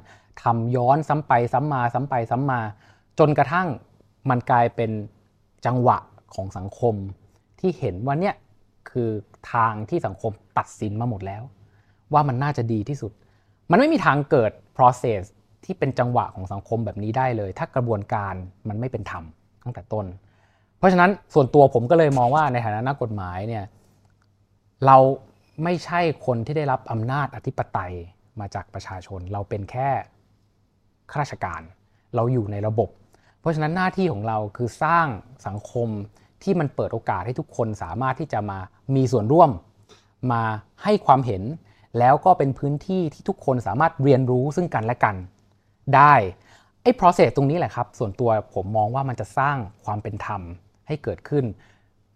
ทำย้อนซ้ำไปซ้ำมาซ้ำไปซ้ำมา จนกระทั่งมันกลายเป็น จังหวะของสังคมที่เห็นว่าเนี่ยคือทางที่สังคมตัดสินมาหมดแล้ว ว่ามันน่าจะดีที่สุด มันไม่มีทางเกิด process ที่เป็นจังหวะของสังคมแบบนี้ได้เลย ถ้ากระบวนการมันไม่เป็นธรรมตั้งแต่ต้น เพราะฉะนั้นส่วนตัวผมก็เลยมองว่าในฐานะนักกฎหมายเนี่ยเราไม่ใช่คนที่ได้รับอำนาจอธิปไตยมาจากประชาชน เราเป็นแค่ข้าราชการ เราอยู่ในระบบ เพราะฉะนั้นหน้าที่ของเราคือสร้างสังคมที่มันเปิดโอกาสให้ทุกคนสามารถที่จะมามีส่วนร่วม มาให้ความเห็น แล้วก็เป็นพื้นที่ที่ทุกคนสามารถเรียนรู้ซึ่งกันและกัน ได้ไอ้ process ตรงนี้แหละครับ ส่วนตัวผมมองว่ามันจะสร้างความเป็นธรรมให้เกิดขึ้น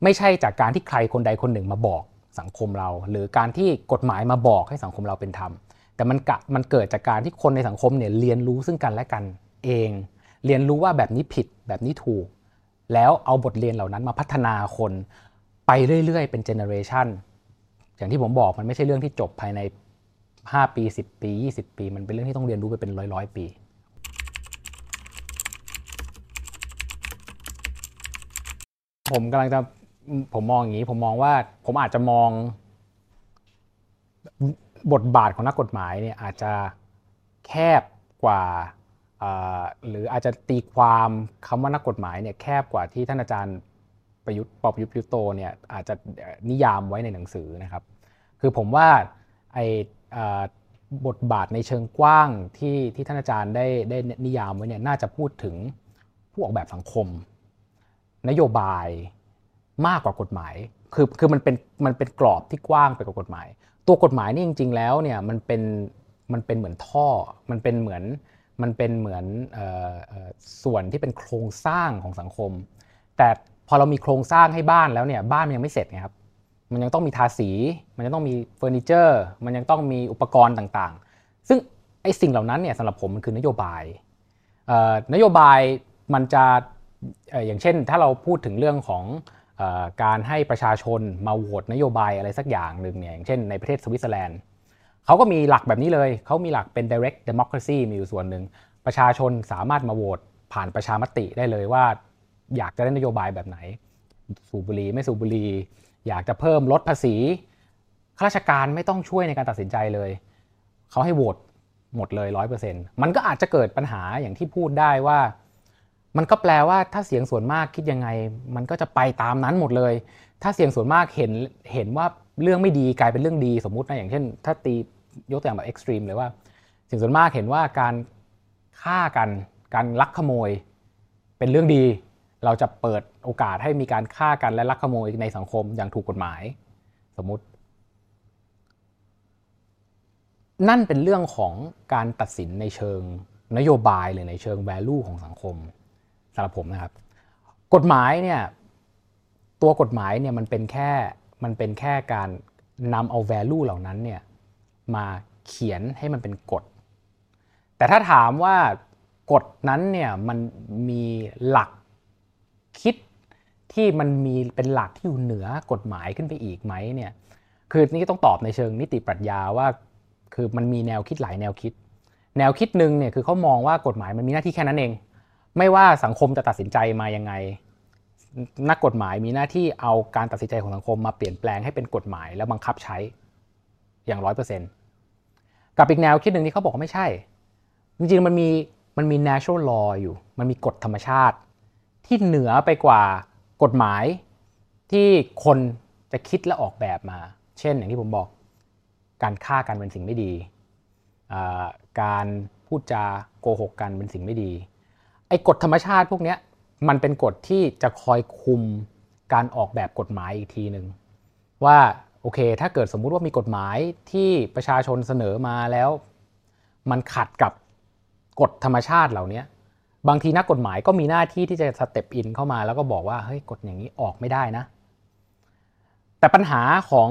ไม่ใช่จากการที่ใครคนใดคนหนึ่งมาบอกสังคมเรา หรือการที่กฎหมายมาบอกให้สังคมเราเป็นธรรมแต่มันกะมันเกิดจากการที่คนในสังคมเนี่ยเรียนรู้ซึ่งกันและกันเอง เรียนรู้ว่าแบบนี้ผิดแบบนี้ถูก แล้วเอาบทเรียนเหล่านั้นมาพัฒนาคนไปเรื่อย ๆ เป็นเจเนอเรชันอย่างที่ผมบอกมันไม่ใช่เรื่องที่จบภายใน 5 ปี 10 ปี 20 ปี มันเป็นเรื่องที่ต้องเรียนรู้ไปเป็นร้อยๆ ปีผมกำลังจะผมมองอย่างนี้ผมมองว่าผมอาจจะมองบทบาทของนักกฎหมายเนี่ยอาจจะแคบกว่า หรืออาจจะตีความคำว่านักกฎหมายเนี่ยแคบกว่าที่ท่านอาจารย์ประยุทธ์ปอปยุทธ์ยุโตเนี่ยอาจจะนิยามไว้ในหนังสือนะครับ คือผมว่าไอบทบาทในเชิงกว้างที่ที่ท่านอาจารย์ได้ได้นิยามไว้เนี่ยน่าจะพูดถึงผู้ออกแบบสังคม นโยบายมากกว่ากฎหมาย คือคือมันเป็นมันเป็นกรอบที่กว้างไปกว่ากฎหมาย ตัวกฎหมายนี่จริง ๆ แล้วเนี่ยมันเป็นมันเป็นเหมือนท่อ มันเป็นเหมือน มันเป็นเหมือนส่วนที่เป็นโครงสร้างของสังคม แต่พอเรามีโครงสร้างให้บ้านแล้วเนี่ยบ้านมันยังไม่เสร็จไงครับมันยังต้องมีทาสี มันยังต้องมีเฟอร์นิเจอร์ มันยังต้องมีอุปกรณ์ต่างๆ ซึ่งไอ้สิ่งเหล่านั้นเนี่ยสำหรับผมมันคือนโยบายนโยบายมันจะอย่างเช่น ถ้าเราพูดถึงเรื่องของการให้ประชาชนมาโหวตนโยบายอะไรสักอย่างหนึ่งเนี่ยอย่างเช่นในประเทศสวิตเซอร์แลนด์ เขาก็มีหลักแบบนี้เลย เขามีหลักเป็น direct democracy มีอยู่ส่วนหนึ่ง ประชาชนสามารถมาโหวตผ่านประชามติได้เลยว่า อยากจะได้นโยบายแบบไหน สูบบุหรี่ไม่สูบบุหรี่อยากจะเพิ่มลดภาษีข้าราชการไม่ต้องช่วยในการตัดสินใจเลย เขาให้โหวตหมดเลยร้อยเปอร์เซ็นต์มันก็อาจจะเกิดปัญหาอย่างที่พูดได้ว่า มันก็แปลว่าถ้าเสียงส่วนมากคิดยังไง มันก็จะไปตามนั้นหมดเลย ถ้าเสียงส่วนมากเห็นเห็นว่าเรื่องไม่ดีกลายเป็นเรื่องดีสมมตินะอย่างเช่น ถ้าตี ยกตัวอย่างแบบเอ็กซ์ตรีมเลยว่าสียงส่วนมากเห็นว่าการฆ่ากันการลักขโมย เป็นเรื่องดี เราจะเปิดโอกาสให้มีการฆ่ากันและลักขโมยในสังคมอย่างถูกกฎหมาย สมมติ นั่นเป็นเรื่องของการตัดสินในเชิงนโยบายหรือในเชิง value ของสังคมสำหรับผมนะครับ กฎหมายเนี่ยตัวกฎหมายเนี่ยมันเป็นแค่มันเป็นแค่การนำเอา value เหล่านั้นเนี่ย มาเขียนให้มันเป็นกฎ แต่ถ้าถามว่ากฎนั้นเนี่ยมันมีหลักคิดที่มันมีเป็นหลักที่อยู่เหนือกฎหมายขึ้นไปอีกไหมเนี่ยคือนี่ต้องตอบในเชิงนิติปรัชญาว่าคือมันมีแนวคิดหลายแนวคิด แนวคิดหนึ่งเนี่ยคือเขามองว่ากฎหมายมันมีหน้าที่แค่นั้นเอง ไม่ว่าสังคมจะตัดสินใจมายังไง นักกฎหมายมีหน้าที่เอาการตัดสินใจของสังคมมาเปลี่ยนแปลงให้เป็นกฎหมายแล้วบังคับใช้อย่างร้อยเปอร์เซ็นต์ กับอีกแนวคิดหนึ่งที่เขาบอกว่าไม่ใช่ จริงๆมันมีมันมี natural law อยู่ มันมีกฎธรรมชาติ ที่เหนือไปกว่ากฎหมายที่คนจะคิดและออกแบบมา เช่นอย่างที่ผมบอก การฆ่ากันเป็นสิ่งไม่ดี การพูดจาโกหกกันเป็นสิ่งไม่ดี ไอ้กฎธรรมชาติพวกนี้มันเป็นกฎที่จะคอยคุมการออกแบบกฎหมายอีกทีหนึ่งว่า โอเค ถ้าเกิดสมมุติว่ามีกฎหมายที่ประชาชนเสนอมาแล้ว มันขัดกับกฎธรรมชาติเหล่านี้บางทีนักกฎหมายก็มีหน้าที่ที่จะสเต็ปอินเข้ามาแล้วก็บอกว่าเฮ้ยกฎอย่างนี้ออกไม่ได้นะ แต่ปัญหาของ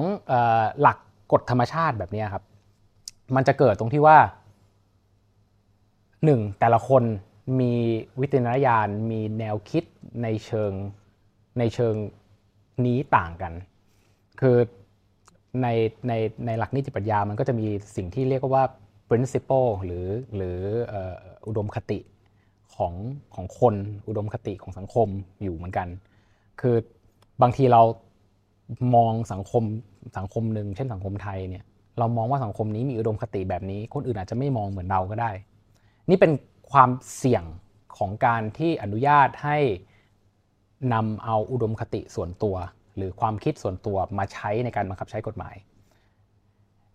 หลักกฎธรรมชาติแบบนี้ครับ มันจะเกิดตรงที่ว่าหนึ่งแต่ละคนมีวิจารณญาณมีแนวคิดในเชิงในเชิงนี้ต่างกัน คือ ในในในหลักนิติปัญญามันก็จะมีสิ่งที่เรียกว่า principle หรือหรืออุดมคติของของคนอุดมคติของสังคมอยู่เหมือนกัน คือบางทีเรามองสังคมสังคมหนึ่งเช่นสังคมไทยเนี่ยเรามองว่าสังคมนี้มีอุดมคติแบบนี้ คนอื่นอาจจะไม่มองเหมือนเราก็ได้ นี่เป็นความเสี่ยงของการที่อนุญาตให้นำเอาอุดมคติส่วนตัว หรือความคิดส่วนตัวมาใช้ในการบังคับใช้กฎหมาย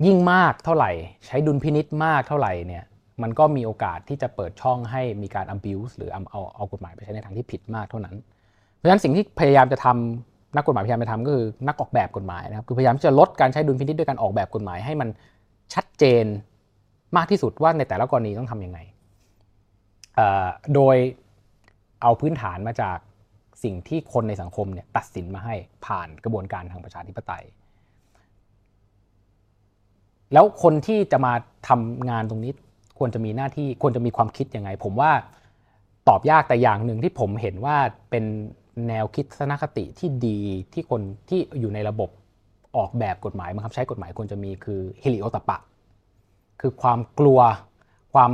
ยิ่งมากเท่าไหร่ ใช้ดุลพินิษมากเท่าไหร่เนี่ยมันก็มีโอกาสที่จะเปิดช่องให้มีการ abuse หรือเอาเอากฎหมายไปใช้ในทางที่ผิดมากเท่านั้น เพราะฉะนั้นสิ่งที่พยายามจะทำนักกฎหมายพยายามจะทำก็คือนักออกแบบกฎหมายนะครับคือพยายามที่จะลดการใช้ดุลพินิษด้วยการออกแบบกฎหมายให้มันชัดเจนมากที่สุดว่าในแต่ละกรณีต้องทํำยังไงโดยเอาพื้นฐานมาจาก สิ่งที่คนในสังคมเนี่ยตัดสินมาให้ผ่านกระบวนการทางประชาธิปไตย แล้วคนที่จะมาทำงานตรงนี้ควรจะมีหน้าที่ควรจะมีความคิดยังไง ผมว่าตอบยากแต่อย่างหนึ่งที่ผมเห็นว่าเป็นแนวคิดทัศนคติที่ดีที่คนที่อยู่ในระบบออกแบบกฎหมายบังคับใช้กฎหมายควรจะมีคือฮิลิโอตปะ คือความกลัวความ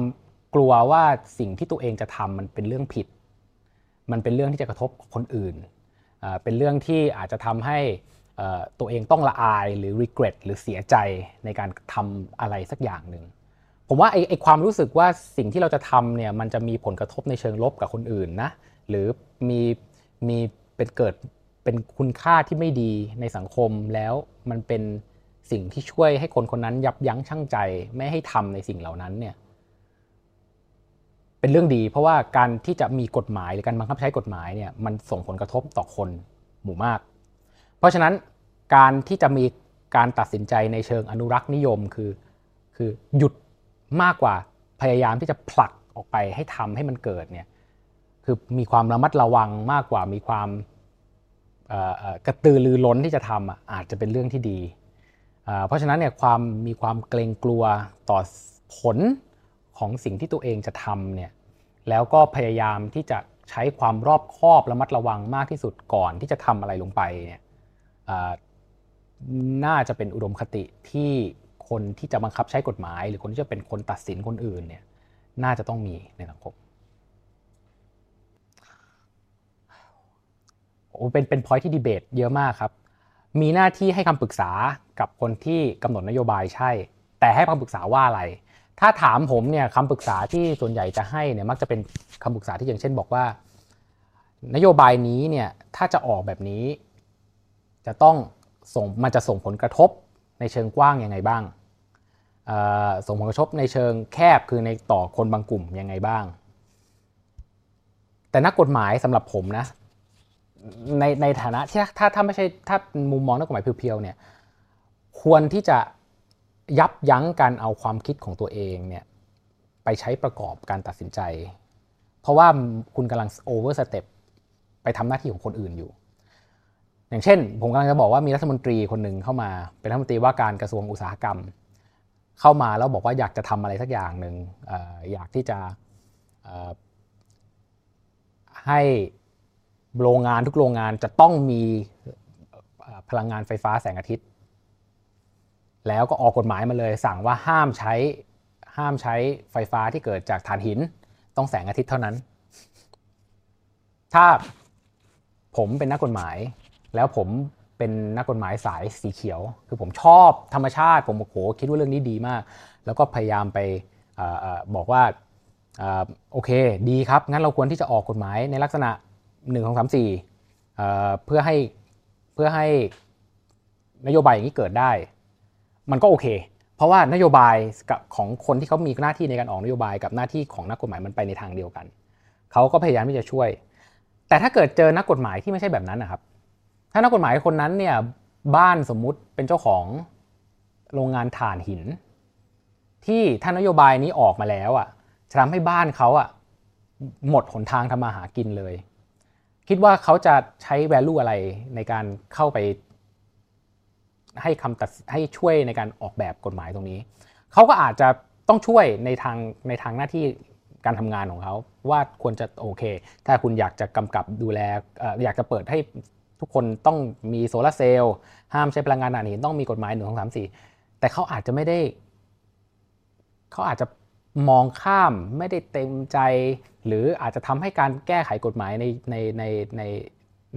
กลัวว่าสิ่งที่ตัวเองจะทำมันเป็นเรื่องผิด มันเป็นเรื่องที่จะกระทบคนอื่น เป็นเรื่องที่อาจจะทำให้ตัวเองต้องละอายหรือ regret หรือเสียใจในการทำอะไรสักอย่างหนึ่งผมว่าไอ้ไอความรู้สึกว่าสิ่งที่เราจะทำเนี่ยมันจะมีผลกระทบในเชิงลบกับคนอื่นนะหรือมีมีเป็นเกิดเป็นคุณค่าที่ไม่ดีในสังคมแล้วมันเป็นสิ่งที่ช่วยให้คนคนนั้นยับยั้งชั่งใจ ไม่ให้ทำในสิ่งเหล่านั้นเนี่ย เป็นเรื่องดี เพราะว่าการที่จะมีกฎหมายหรือการบังคับใช้กฎหมายเนี่ยมันส่งผลกระทบต่อคนหมู่มาก เพราะฉะนั้นการที่จะมีการตัดสินใจในเชิงอนุรักษ์นิยมคือ คือหยุดมากกว่าพยายามที่จะผลักออกไปให้ทำให้มันเกิดเนี่ยคือมีความระมัดระวังมากกว่ามีความกระตือรือร้นที่จะทำอาจจะเป็นเรื่องที่ดี เพราะฉะนั้นเนี่ยความมีความเกรงกลัวต่อผล ของสิ่งที่ตัวเองจะทำเนี่ยแล้วก็พยายามที่จะใช้ความรอบคอบระมัดระวังมากที่สุดก่อนที่จะทำอะไรลงไปเนี่ยน่าจะเป็นอุดมคติที่คนที่จะบังคับใช้กฎหมาย หรือคนที่จะเป็นคนตัดสินคนอื่นเนี่ยน่าจะต้องมีในสังคมโอ้เป็นเป็นพอยที่ดีเบตเยอะมากครับ มีหน้าที่ให้คำปรึกษากับคนที่กำหนดนโยบายใช่ แต่ให้คำปรึกษาว่าอะไร ถ้าถามผมเนี่ยคำปรึกษาที่ส่วนใหญ่จะให้เนี่ยมักจะเป็นคำปรึกษาที่อย่างเช่นบอกว่า นโยบายนี้เนี่ยถ้าจะออกแบบนี้ จะต้องส่งมันจะส่งผลกระทบในเชิงกว้างยังไงบ้างส่งผลกระทบในเชิงแคบคือในต่อคนบางกลุ่มยังไงบ้าง แต่นักกฎหมายสำหรับผมนะในในฐานะที่ถ้าถ้าไม่ใช่ถ้ามุมมองนักกฎหมายเพียวๆเนี่ยควรที่จะ ยับยั้งการเอาความคิดของตัวเองเนี่ยไปใช้ประกอบการตัดสินใจ เพราะว่าคุณกำลังโอเวอร์สเต็ปไปทำหน้าที่ของคนอื่นอยู่ อย่างเช่น ผมกำลังจะบอกว่ามีรัฐมนตรีคนหนึ่งเข้ามา เป็นรัฐมนตรีว่าการกระทรวงอุตสาหกรรม เข้ามาแล้วบอกว่าอยากจะทำอะไรสักอย่างหนึ่งออยากที่จะให้โรงงานทุกโรงงานจะต้องมีพลังงานไฟฟ้าแสงอาทิตย์ แล้วก็ออกกฎหมายมาเลย สั่งว่าห้ามใช้ห้ามใช้ไฟฟ้าที่เกิดจากถ่านหิน ต้องแสงอาทิตย์เท่านั้น ถ้าผมเป็นนักกฎหมาย แล้วผมเป็นนักกฎหมายสายสีเขียว คือผมชอบธรรมชาติ ผมโอ้โหคิดว่าเรื่องนี้ดีมาก แล้วก็พยายามไปอบอกว่าโอเคดีครับ งั้นเราควรที่จะออกกฎหมายในลักษณะ1 2 3 4เพื่อให้เพื่อให้นโยบายอย่างนี้เกิดได้ มันก็โอเค เพราะว่านโยบายกับของคนที่เขามีหน้าที่ในการออกนโยบายกับหน้าที่ของนักกฎหมายมันไปในทางเดียวกัน เขาก็พยายามที่จะช่วย แต่ถ้าเกิดเจอนักกฎหมายที่ไม่ใช่แบบนั้นนะครับ ถ้านักกฎหมายคนนั้นเนี่ยบ้านสมมุติเป็นเจ้าของโรงงานถ่านหิน ที่ถ้านโยบายนี้ออกมาแล้วอะจะทำให้บ้านเขาอะหมดหนทางทำมาหากินเลย คิดว่าเขาจะใช้ value อะไรในการเข้าไป ให้คำตัดให้ช่วยในการออกแบบกฎหมายตรงนี้ เขาก็อาจจะต้องช่วยในทางในทางหน้าที่การทำงานของเขาว่าควรจะโอเค ถ้าคุณอยากจะกำกับดูแลอยากจะเปิดให้ทุกคนต้องมีโซลาเซลล์ห้ามใช้พลังงานถ่านหินต้องมีกฎหมายหนึ่งสองสามสี่แต่เขาอาจจะไม่ได้เขาอาจจะมองข้ามไม่ได้เต็มใจ หรืออาจจะทำให้การแก้ไขกฎหมายในในในใน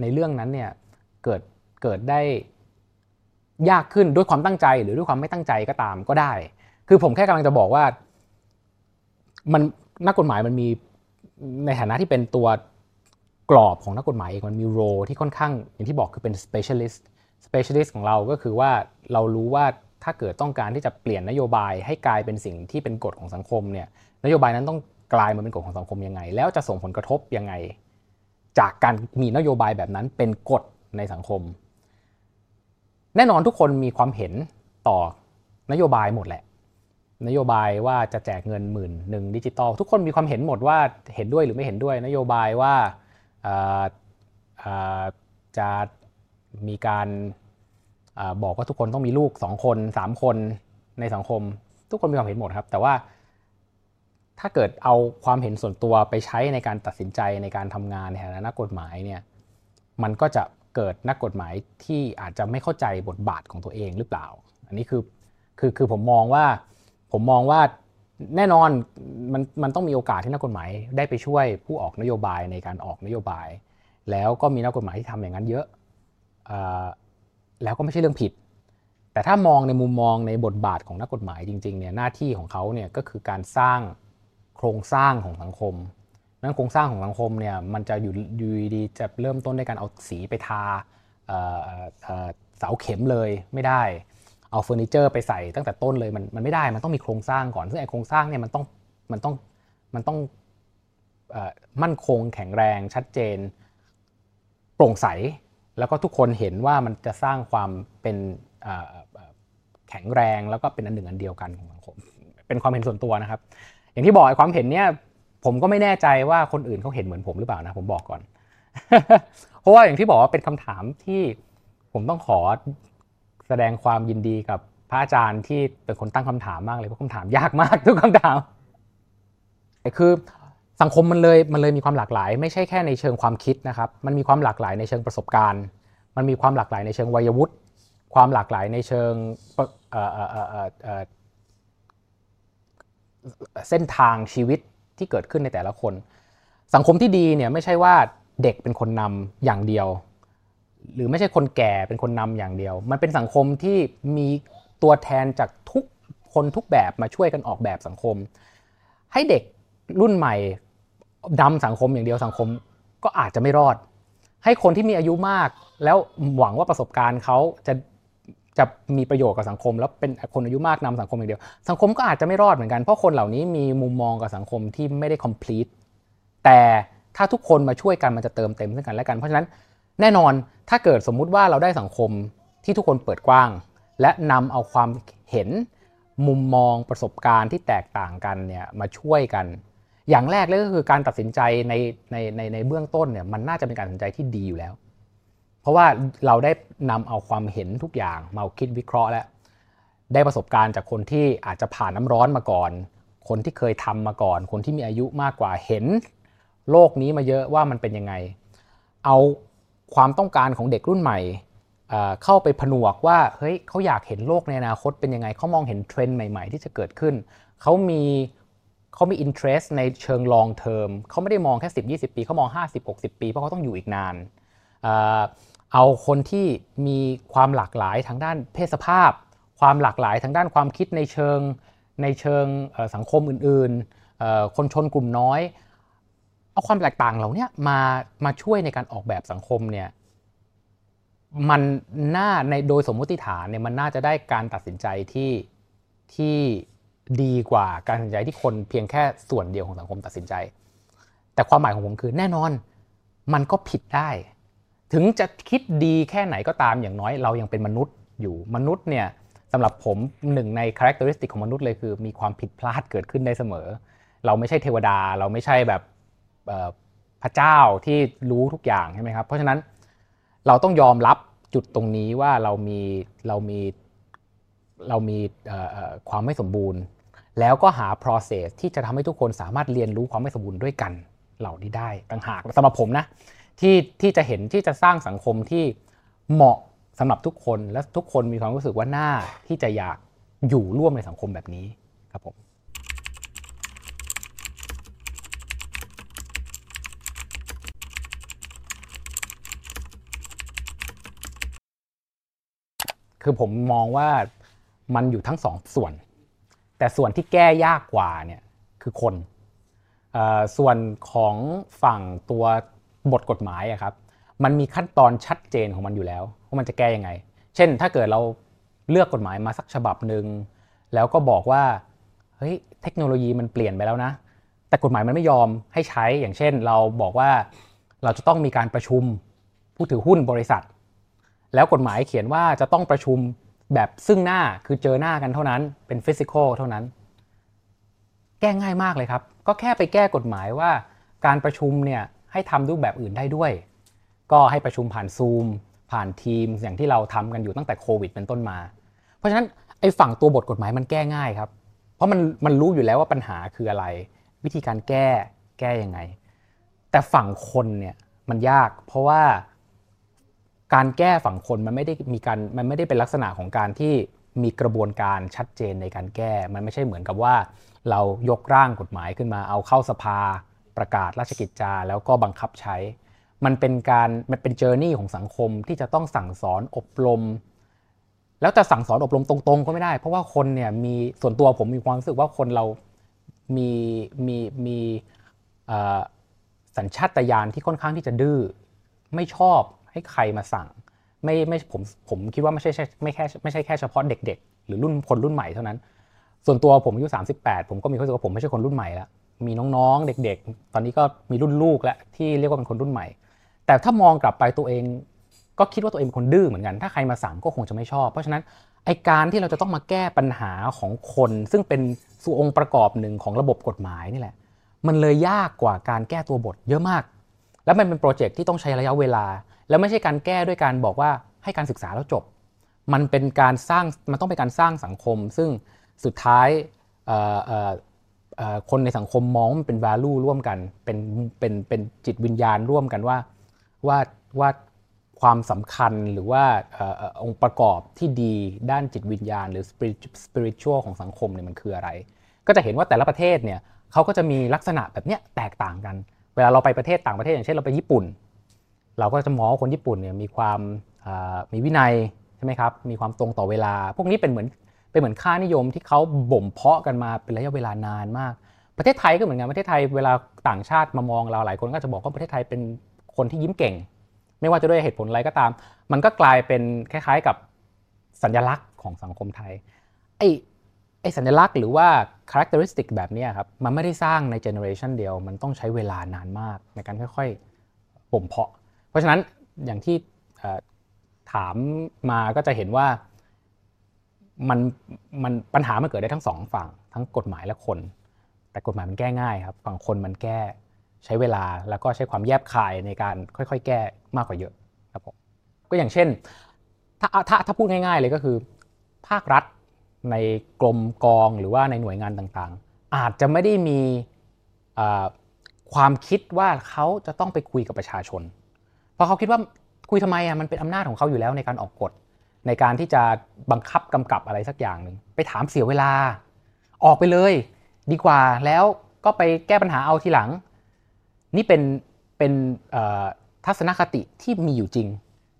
ในเรื่องนั้นเนี่ยเกิดเกิดได้ ยากขึ้นด้วยความตั้งใจหรือด้วยความไม่ตั้งใจก็ตามก็ได้ คือผมแค่กำลังจะบอกว่า มันนักกฎหมายมันมีในฐานะที่เป็นตัวกรอบของนักกฎหมายเองมันมีโรที่ค่อนข้างอย่างที่บอกคือเป็น specialist specialist ของเราก็คือว่าเรารู้ว่าถ้าเกิดต้องการที่จะเปลี่ยนนโยบายให้กลายเป็นสิ่งที่เป็นกฎของสังคมเนี่ยนโยบายนั้นต้องกลายมาเป็นกฎของสังคมยังไง แล้วจะส่งผลกระทบยังไง จากการมีนโยบายแบบนั้นเป็นกฎในสังคม แน่นอนทุกคนมีความเห็นต่อนโยบายหมดแหละ นโยบายว่าจะแจกเงินหมื่นหนึ่งดิจิตอลทุกคนมีความเห็นหมดว่าเห็นด้วยหรือไม่เห็นด้วย นโยบายว่าจะมีการอบอกว่าทุกคนต้องมีลูก 2 คน 3 คนในสังคม ทุกคนมีความเห็นหมดครับ แต่ว่าถ้าเกิดเอาความเห็นส่วนตัวไปใช้ในการตัดสินใจในการทำงานในฐานะนักกฎหมายเนี่ยมันก็จะ เกิดนักกฎหมายที่อาจจะไม่เข้าใจบทบาทของตัวเองหรือเปล่า อันนี้คือคือคือผมมองว่าผมมองว่าแน่นอนมันมันต้องมีโอกาสที่นักกฎหมายได้ไปช่วยผู้ออกนโยบายในการออกนโยบาย แล้วก็มีนักกฎหมายที่ทำอย่างนั้นเยอะแล้วก็ไม่ใช่เรื่องผิด แต่ถ้ามองในมุมมองในบทบาทของนักกฎหมายจริงๆเนี่ยหน้าที่ของเขาเนี่ยก็คือการสร้างโครงสร้างของสังคม นั้นโครงสร้างของสังคมเนี่ยมันจะอยู่อยู่ดีจะเริ่มต้นด้วยการเอาสีไปทาเสาเข็มเลยไม่ได้ เอาเฟอร์นิเจอร์ไปใส่ตั้งแต่ต้นเลยมันมันไม่ได้มันต้องมีโครงสร้างก่อน ซึ่งไอโครงสร้างเนี่ยมันต้องมันต้องมันต้องมั่นคงแข็งแรงชัดเจน โปร่งใส แล้วก็ทุกคนเห็นว่ามันจะสร้างความเป็นแข็งแรงแล้วก็เป็นอันหนึ่งอันเดียวกันของสังคมเป็นความเห็นส่วนตัวนะครับ อย่างที่บอกไอ้ความเห็นเนี้ย ผมก็ไม่แน่ใจว่าคนอื่นเขาเห็นเหมือนผมหรือเปล่านะผมบอกก่อน เพราะว่าอย่างที่บอกว่าเป็นคำถามที่ผมต้องขอแสดงความยินดีกับพระอาจารย์ที่เป็นคนตั้งคำถามมากเลยเพราะคำถามยากมากทุกคำถามคือสังคมมันเลยมันเลยมีความหลากหลาย ไม่ใช่แค่ในเชิงความคิดนะครับ มันมีความหลากหลายในเชิงประสบการณ์ มันมีความหลากหลายในเชิงวัยวุฒิความหลากหลายในเชิงเส้นทางชีวิต ที่เกิดขึ้นในแต่ละคน สังคมที่ดีเนี่ยไม่ใช่ว่าเด็กเป็นคนนำอย่างเดียว หรือไม่ใช่คนแก่เป็นคนนำอย่างเดียว มันเป็นสังคมที่มีตัวแทนจากทุกคนทุกแบบมาช่วยกันออกแบบสังคม ให้เด็กรุ่นใหม่ดำสังคมอย่างเดียวสังคมก็อาจจะไม่รอด ให้คนที่มีอายุมาก แล้วหวังว่าประสบการณ์เขาจะ จะมีประโยชน์กับสังคม แล้วเป็นคนอายุมากนำสังคมอย่างเดียว สังคมก็อาจจะไม่รอดเหมือนกันเพราะคนเหล่านี้มีมุมมองกับสังคมที่ไม่ได้ complete แต่ถ้าทุกคนมาช่วยกันมันจะเติมเต็มซึ่งกันและกัน เพราะฉะนั้นแน่นอนถ้าเกิดสมมุติว่าเราได้สังคมที่ทุกคนเปิดกว้าง และนำเอาความเห็นมุมมองประสบการณ์ที่แตกต่างกันเนี่ยมาช่วยกัน อย่างแรกเลยก็คือการตัดสินใจในในในในเบื้องต้นเนี่ยมันน่าจะเป็นการตัดสินใจที่ดีอยู่แล้ว ราะว่าเราได้นำเอาความเห็นทุกอย่างมาคิดวิเคราะห์แล้วได้ประสบการณ์จากคนที่อาจจะผ่านน้าร้อนมาก่อน คนที่เคยทำมาก่อน คนที่มีอายุมากกว่าเห็น โลกนี้มาเยอะว่ามันเป็นยังไง เอาความต้องการของเด็กรุ่นใหม่เข้าไปผนวกว่าเฮ้ยเขาอยากเห็นโลกในอนาคตเป็นยังไงเขามองเห็นเทรนด์ใหม่ ๆ ที่จะเกิดขึ้นเขามีเขามี interest ในเชิง long term เขาไม่ได้มองแค่ 10 20 ปีเขามอง 50 60 ปี เพราะเขาต้องอยู่อีกนาน เอาคนที่มีความหลากหลายทางด้านเพศสภาพ ความหลากหลายทางด้านความคิดในเชิงในเชิงสังคมอื่นๆ คนชนกลุ่มน้อย เอาความแตกต่างเหล่านี้มามาช่วยในการออกแบบสังคมเนี่ยมันน่าในโดยสมมติฐานเนี่ยมันน่าจะได้การตัดสินใจที่ที่ดีกว่าการตัดสินใจที่คนเพียงแค่ส่วนเดียวของสังคมตัดสินใจ แต่ความหมายของผมคือแน่นอนมันก็ผิดได้ ถึงจะคิดดีแค่ไหนก็ตามอย่างน้อยเรายังเป็นมนุษย์อยู่มนุษย์เนี่ยสำหรับผมหนึ่งในคุณลักษณะของมนุษย์เลยคือ มีความผิดพลาดเกิดขึ้นได้เสมอ เราไม่ใช่เทวดาเราไม่ใช่แบบพระเจ้าที่รู้ทุกอย่างใช่ไหมครับ เพราะฉะนั้นเราต้องยอมรับจุดตรงนี้ว่าเรามีเรามีเรามีความไม่สมบูรณ์ แล้วก็หา process ที่จะทำให้ทุกคนสามารถเรียนรู้ความไม่สมบูรณ์ด้วยกันเหล่านี้ได้ต่างหากสำหรับผมนะ ที่ที่จะเห็นที่จะสร้างสังคมที่เหมาะสำหรับทุกคนและทุกคนมีความรู้สึกว่าหน้าที่จะอยากอยู่ร่วมในสังคมแบบนี้ครับผมคือผมมองว่ามันอยู่ทั้งสองส่วน แต่ส่วนที่แก้ยากกว่าเนี่ยคือคนส่วนของฝั่งตัว บทกฎหมายอะครับมันมีขั้นตอนชัดเจนของมันอยู่แล้วว่ามันจะแก้ยังไง เช่น ถ้าเกิดเราเลือกกฎหมายมาสักฉบับหนึ่งแล้วก็บอกว่าเฮ้ยเทคโนโลยีมันเปลี่ยนไปแล้วนะ แต่กฎหมายมันไม่ยอมให้ใช้อย่างเช่น เราบอกว่าเราจะต้องมีการประชุมผู้ถือหุ้นบริษัท แล้วกฎหมายเขียนว่าจะต้องประชุมแบบซึ่งหน้าคือเจอหน้ากันเท่านั้นเป็นฟิสิกอลเท่านั้น แก้ง่ายมากเลยครับ ก็แค่ไปแก้กฎหมายว่าการประชุมเนี่ย ให้ทำรูปแบบอื่นได้ด้วย ก็ให้ประชุมผ่านซูมผ่านทีมอย่างที่เราทำกันอยู่ตั้งแต่โควิดเป็นต้นมา เพราะฉะนั้นไอ้ฝั่งตัวบทกฎหมายมันแก้ง่ายครับ เพราะมันมันรู้อยู่แล้วว่าปัญหาคืออะไร วิธีการแก้แก้ยังไง แต่ฝั่งคนเนี่ยมันยาก เพราะว่าการแก้ฝั่งคนมันไม่ได้มีการมันไม่ได้เป็นลักษณะของการที่มีกระบวนการชัดเจนในการแก้ มันไม่ใช่เหมือนกับว่า เรายกร่างกฎหมายขึ้นมาเอาเข้าสภา ประกาศราชกิจจาแล้วก็บังคับใช้ มันเป็นการมันเป็นเจอร์นี่ของสังคมที่จะต้องสั่งสอนอบรม แล้วจะสั่งสอนอบรมตรงๆ ก็ไม่ได้ เพราะว่าคนเนี่ยมีส่วนตัวผมมีความรู้สึกว่าคนเรามีมีมีสัญชาตญาณที่ค่อนข้างที่จะดื้อไม่ชอบให้ใครมาสั่ง ไม่ไม่ผมผมคิดว่าไม่ใช่ไม่แค่ไม่ใช่แค่เฉพาะเด็ก ๆ หรือรุ่นคนรุ่นใหม่เท่านั้น ส่วนตัวผมอายุ38 ผมก็มีความรู้สึกว่าผมไม่ใช่คนรุ่นใหม่แล้ว มีน้องๆ เด็กๆ ตอนนี้ก็มีรุ่นลูกแล้วที่เรียกว่าเป็นคนรุ่นใหม่ แต่ถ้ามองกลับไปตัวเองก็คิดว่าตัวเองเป็นคนดื้อเหมือนกัน ถ้าใครมาสั่งก็คงจะไม่ชอบ เพราะฉะนั้นไอการที่เราจะต้องมาแก้ปัญหาของคน ซึ่งเป็นส่วนองค์ประกอบหนึ่งของระบบกฎหมายนี่แหละ มันเลยยากกว่าการแก้ตัวบทเยอะมาก แล้วมันเป็นโปรเจกต์ที่ต้องใช้ระยะเวลา แล้วไม่ใช่การแก้ด้วยการบอกว่าให้การศึกษาแล้วจบ มันเป็นการสร้างมันต้องเป็นการสร้างสังคม ซึ่งสุดท้าย คนในสังคมมองมันเป็น value ร่วมกัน เป็นเป็นเป็นจิตวิญญาณร่วมกันว่าว่าว่าความสำคัญหรือว่าองค์ประกอบที่ดีด้านจิตวิญญาณ หรือ spiritual ของสังคมเนี่ยมันคืออะไร ก็จะเห็นว่าแต่ละประเทศเนี่ยเขาก็จะมีลักษณะแบบเนี้ยแตกต่างกัน เวลาเราไปประเทศต่างประเทศอย่างเช่นเราไปญี่ปุ่น เราก็จะมองว่าคนญี่ปุ่นเนี่ยมีความมีวินัยใช่ไหมครับมีความตรงต่อเวลา พวกนี้เป็นเหมือน เป็นเหมือนค่านิยมที่เขาบ่มเพาะกันมาเป็นระยะเวลานานมาก ประเทศไทยก็เหมือนกันประเทศไทยเวลาต่างชาติมามองเราหลายคนก็จะบอกว่าประเทศไทยเป็นคนที่ยิ้มเก่ง ไม่ว่าจะด้วยเหตุผลอะไรก็ตาม มันก็กลายเป็นคล้าย ๆกับสัญลักษณ์ของสังคมไทยไอ้ไอ้สัญลักษณ์หรือว่าคุณลักษณะแบบนี้ครับมันไม่ได้สร้างในเจเนอเรชันเดียว มันต้องใช้เวลานานมากในการค่อยๆบ่มเพาะ เพราะฉะนั้นอย่างที่ถามมาก็จะเห็นว่า มันมันปัญหามันเกิดได้ทั้งสองฝั่งทั้งกฎหมายและคน แต่กฎหมายมันแก้ง่ายครับ ฝั่งคนมันแก้ใช้เวลาแล้วก็ใช้ความแยบคายในการค่อยๆ แก้มากกว่าเยอะครับผมก็อย่างเช่น ถ้าถ้าถ้าพูดง่าย ๆ เลยก็คือ ภาครัฐในกรมกองหรือว่าในหน่วยงานต่างๆ อาจจะไม่ได้มีความคิดว่าเขาจะต้องไปคุยกับประชาชน เพราะเขาคิดว่าคุยทำไมอะมันเป็นอำนาจของเขาอยู่แล้วในการออกกฎ ในการที่จะบังคับกำกับอะไรสักอย่างหนึ่งไปถามเสียเวลา ออกไปเลย ดีกว่าแล้วก็ไปแก้ปัญหาเอาทีหลัง นี่เป็นเป็นทัศนคติที่มีอยู่จริง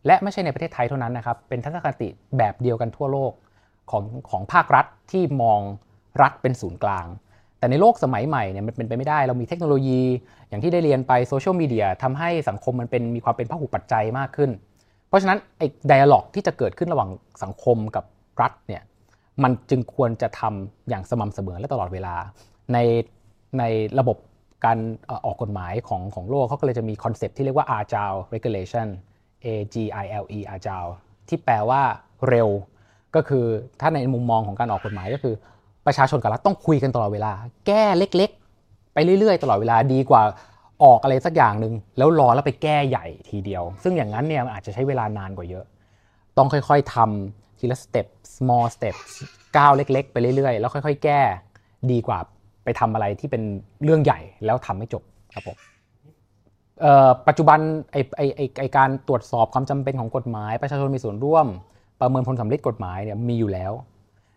และไม่ใช่ในประเทศไทยเท่านั้นนะครับ เป็นทัศนคติแบบเดียวกันทั่วโลกของของภาครัฐที่มองรัฐเป็นศูนย์กลาง แต่ในโลกสมัยใหม่เนี่ยมันเป็นไปไม่ได้ เรามีเทคโนโลยี อย่างที่ได้เรียนไปโซเชียลมีเดียทำให้สังคมมันเป็นมีความเป็นพหุปัจจัยมากขึ้น เพราะฉะนั้นไอ้ dialog ที่จะเกิดขึ้นระหว่างสังคมกับรัฐเนี่ยมันจึงควรจะทำอย่างสม่ำเสมอและตลอดเวลา ในในระบบการออกกฎหมายของของโลกเขาก็เลยจะมีคอนเซปที่เรียกว่า agile regulation A G I L E agile ที่แปลว่าเร็ว ก็คือถ้าในมุมมองของการออกกฎหมายก็คือ ประชาชนกับรัฐต้องคุยกันตลอดเวลา แก้เล็กๆ ไปเรื่อยๆ ตลอดเวลาดีกว่า ออกอะไรสักอย่างหนึ่งแล้วรอแล้วไปแก้ใหญ่ทีเดียว ซึ่งอย่างนั้นเนี่ยมันอาจจะใช้เวลานานกว่าเยอะ ต้องค่อยๆทำทีละสเต็ป small step ก้าวเล็ก ๆ ไปเรื่อยๆ แล้วค่อย ๆ แก้ดีกว่าไปทำอะไรที่เป็นเรื่องใหญ่แล้วทำไม่จบครับผมปัจจุบันไอไอไอไอการตรวจสอบความจำเป็นของกฎหมาย ประชาชนมีส่วนร่วม ประเมินผลสำลิดกฎหมายเนี่ยมีอยู่แล้ว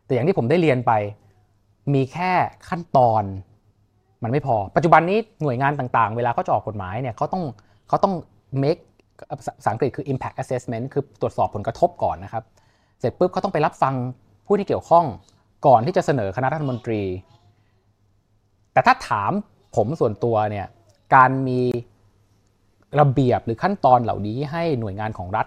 แต่อย่างที่ผมได้เรียนไป มีแค่ขั้นตอน มันไม่พอ ปัจจุบันนี้หน่วยงานต่างๆ เวลาเขาจะออกกฎหมายเนี่ยเขาต้องเขาต้อง make ภาษาอังกฤษคือ impact assessment คือตรวจสอบผลกระทบก่อนนะครับ เสร็จปุ๊บเขาต้องไปรับฟังผู้ที่เกี่ยวข้องก่อนที่จะเสนอคณะรัฐมนตรี แต่ถ้าถามผมส่วนตัวเนี่ยการมีระเบียบหรือขั้นตอนเหล่านี้ให้หน่วยงานของรัฐ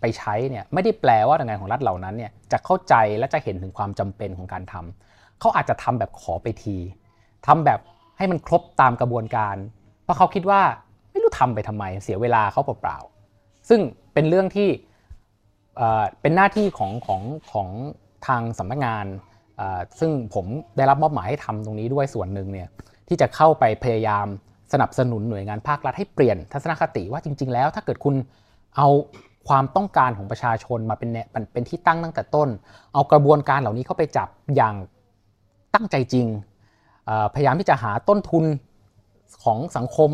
ไปใช้เนี่ยไม่ได้แปลว่าหน่วยงานของรัฐเหล่านั้นเนี่ยจะเข้าใจและจะเห็นถึงความจำเป็นของการทำเขาอาจจะทำแบบขอไปทีทำแบบ ให้มันครบตามกระบวนการ เพราะเขาคิดว่าไม่รู้ทำไปทำไมเสียเวลาเขาเปล่าๆซึ่งเป็นเรื่องที่เป็นหน้าที่ของของของทางสำนักงาน ซึ่งผมได้รับมอบหมายให้ทำตรงนี้ด้วยส่วนหนึ่งเนี่ยที่จะเข้าไปพยายามสนับสนุนหน่วยงานภาครัฐให้เปลี่ยนทัศนคติว่าจริง ๆ แล้วถ้าเกิดคุณเอาความต้องการของประชาชนมาเป็นเนี่ยเป็นที่ตั้งตั้งแต่ต้น เอากระบวนการเหล่านี้เข้าไปจับอย่างตั้งใจจริง พยายามที่จะหาต้นทุนของสังคม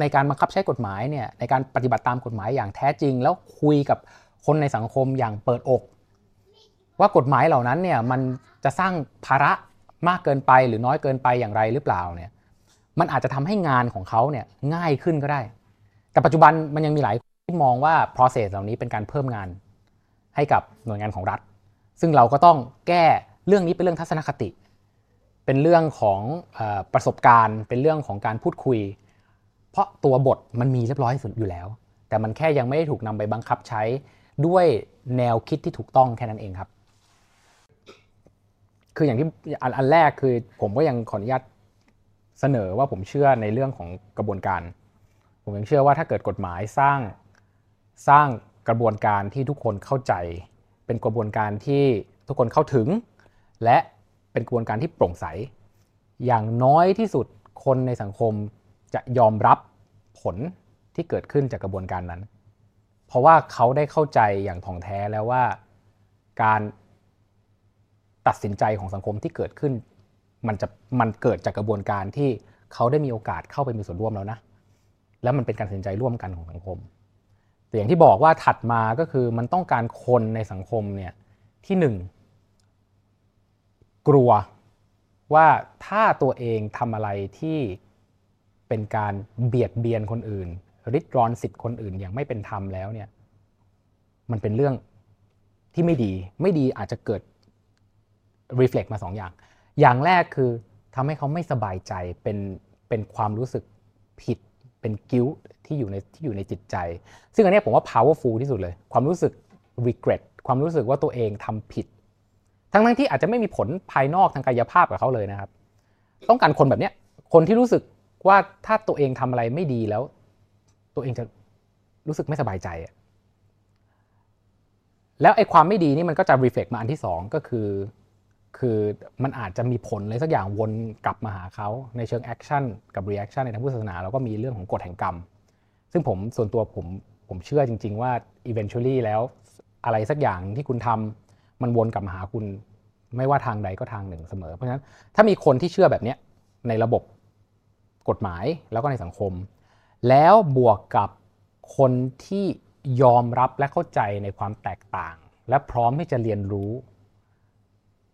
ในการบังคับใช้กฎหมายเนี่ยในการปฏิบัติตามกฎหมายอย่างแท้จริง แล้วคุยกับคนในสังคมอย่างเปิดอก ว่ากฎหมายเหล่านั้นเนี่ยมันจะสร้างภาระมากเกินไปหรือน้อยเกินไปอย่างไรหรือเปล่าเนี่ยมันอาจจะทำให้งานของเขาเนี่ยง่ายขึ้นก็ได้ แต่ปัจจุบันมันยังมีหลายที่มองว่า process เหล่านี้เป็นการเพิ่มงานให้กับหน่วยงานของรัฐ ซึ่งเราก็ต้องแก้เรื่องนี้เป็นเรื่องทัศนคติ เป็นเรื่องของอประสบการณ์ เป็นเรื่องของการพูดคุย เพราะตัวบทมันมีเรียบร้อยสุดอยู่แล้ว แต่มันแค่ยังไม่ได้ถูกนำไปบังคับใช้ด้วยแนวคิดที่ถูกต้องแค่นั้นเองครับ คืออย่างที่อันอันแรกคือผมก็ยังขออนุญาตเสนอว่าผมเชื่อในเรื่องของกระบวนการ ผมยังเชื่อว่าถ้าเกิดกฎหมายสร้างสร้างกระบวนการที่ทุกคนเข้าใจ เป็นกระบวนการที่ทุกคนเข้าถึง และ เป็นกระบวนการที่โปร่งใส อย่างน้อยที่สุดคนในสังคมจะยอมรับผลที่เกิดขึ้นจากกระบวนการนั้น เพราะว่าเขาได้เข้าใจอย่างถ่องแท้แล้วว่าการตัดสินใจของสังคมที่เกิดขึ้น มันจะมันเกิดจากกระบวนการที่เขาได้มีโอกาสเข้าไปมีส่วนร่วมแล้วนะ แล้วมันเป็นการตัดสินใจร่วมกันของสังคม แต่อย่างที่บอกว่าถัดมาก็คือมันต้องการคนในสังคมเนี่ยที่หนึ่ง กลัวว่าถ้าตัวเองทำอะไรที่เป็นการเบียดเบียนคนอื่น ริดรอนสิทธิ์คนอื่นอย่างไม่เป็นธรรมแล้วเนี่ย มันเป็นเรื่องที่ไม่ดี ไม่ดีอาจจะเกิด reflect มาสองอย่าง อย่างแรกคือทำให้เขาไม่สบายใจเป็นเป็นความรู้สึกผิดเป็นกิ้วที่อยู่ในที่อยู่ในจิตใจ ซึ่งอันนี้ผมว่า powerful ที่สุดเลย ความรู้สึก regret ความรู้สึกว่าตัวเองทำผิด ทั้งทั้งที่อาจจะไม่มีผลภายนอกทางกายภาพกับเขาเลยนะครับ ต้องการคนแบบนี้คนที่รู้สึกว่าถ้าตัวเองทำอะไรไม่ดีแล้ว ตัวเองจะรู้สึกไม่สบายใจ แล้วไอ้ความไม่ดีนี่มันก็จะ reflect มาอันที่สองก็คือ คือมันอาจจะมีผลอะไรสักอย่างวนกลับมาหาเขาในเชิง action กับ reaction ในทางพุทธศาสนาเราก็มีเรื่องของกฎแห่งกรรม ซึ่งผมส่วนตัวผมผมเชื่อจริง ๆ ว่า eventually แล้วอะไรสักอย่างที่คุณทำ มันวนกลับมาหาคุณไม่ว่าทางใดก็ทางหนึ่งเสมอ เพราะฉะนั้นถ้ามีคนที่เชื่อแบบนี้ในระบบกฎหมายแล้วก็ในสังคม แล้วบวกกับคนที่ยอมรับและเข้าใจในความแตกต่าง และพร้อมที่จะเรียนรู้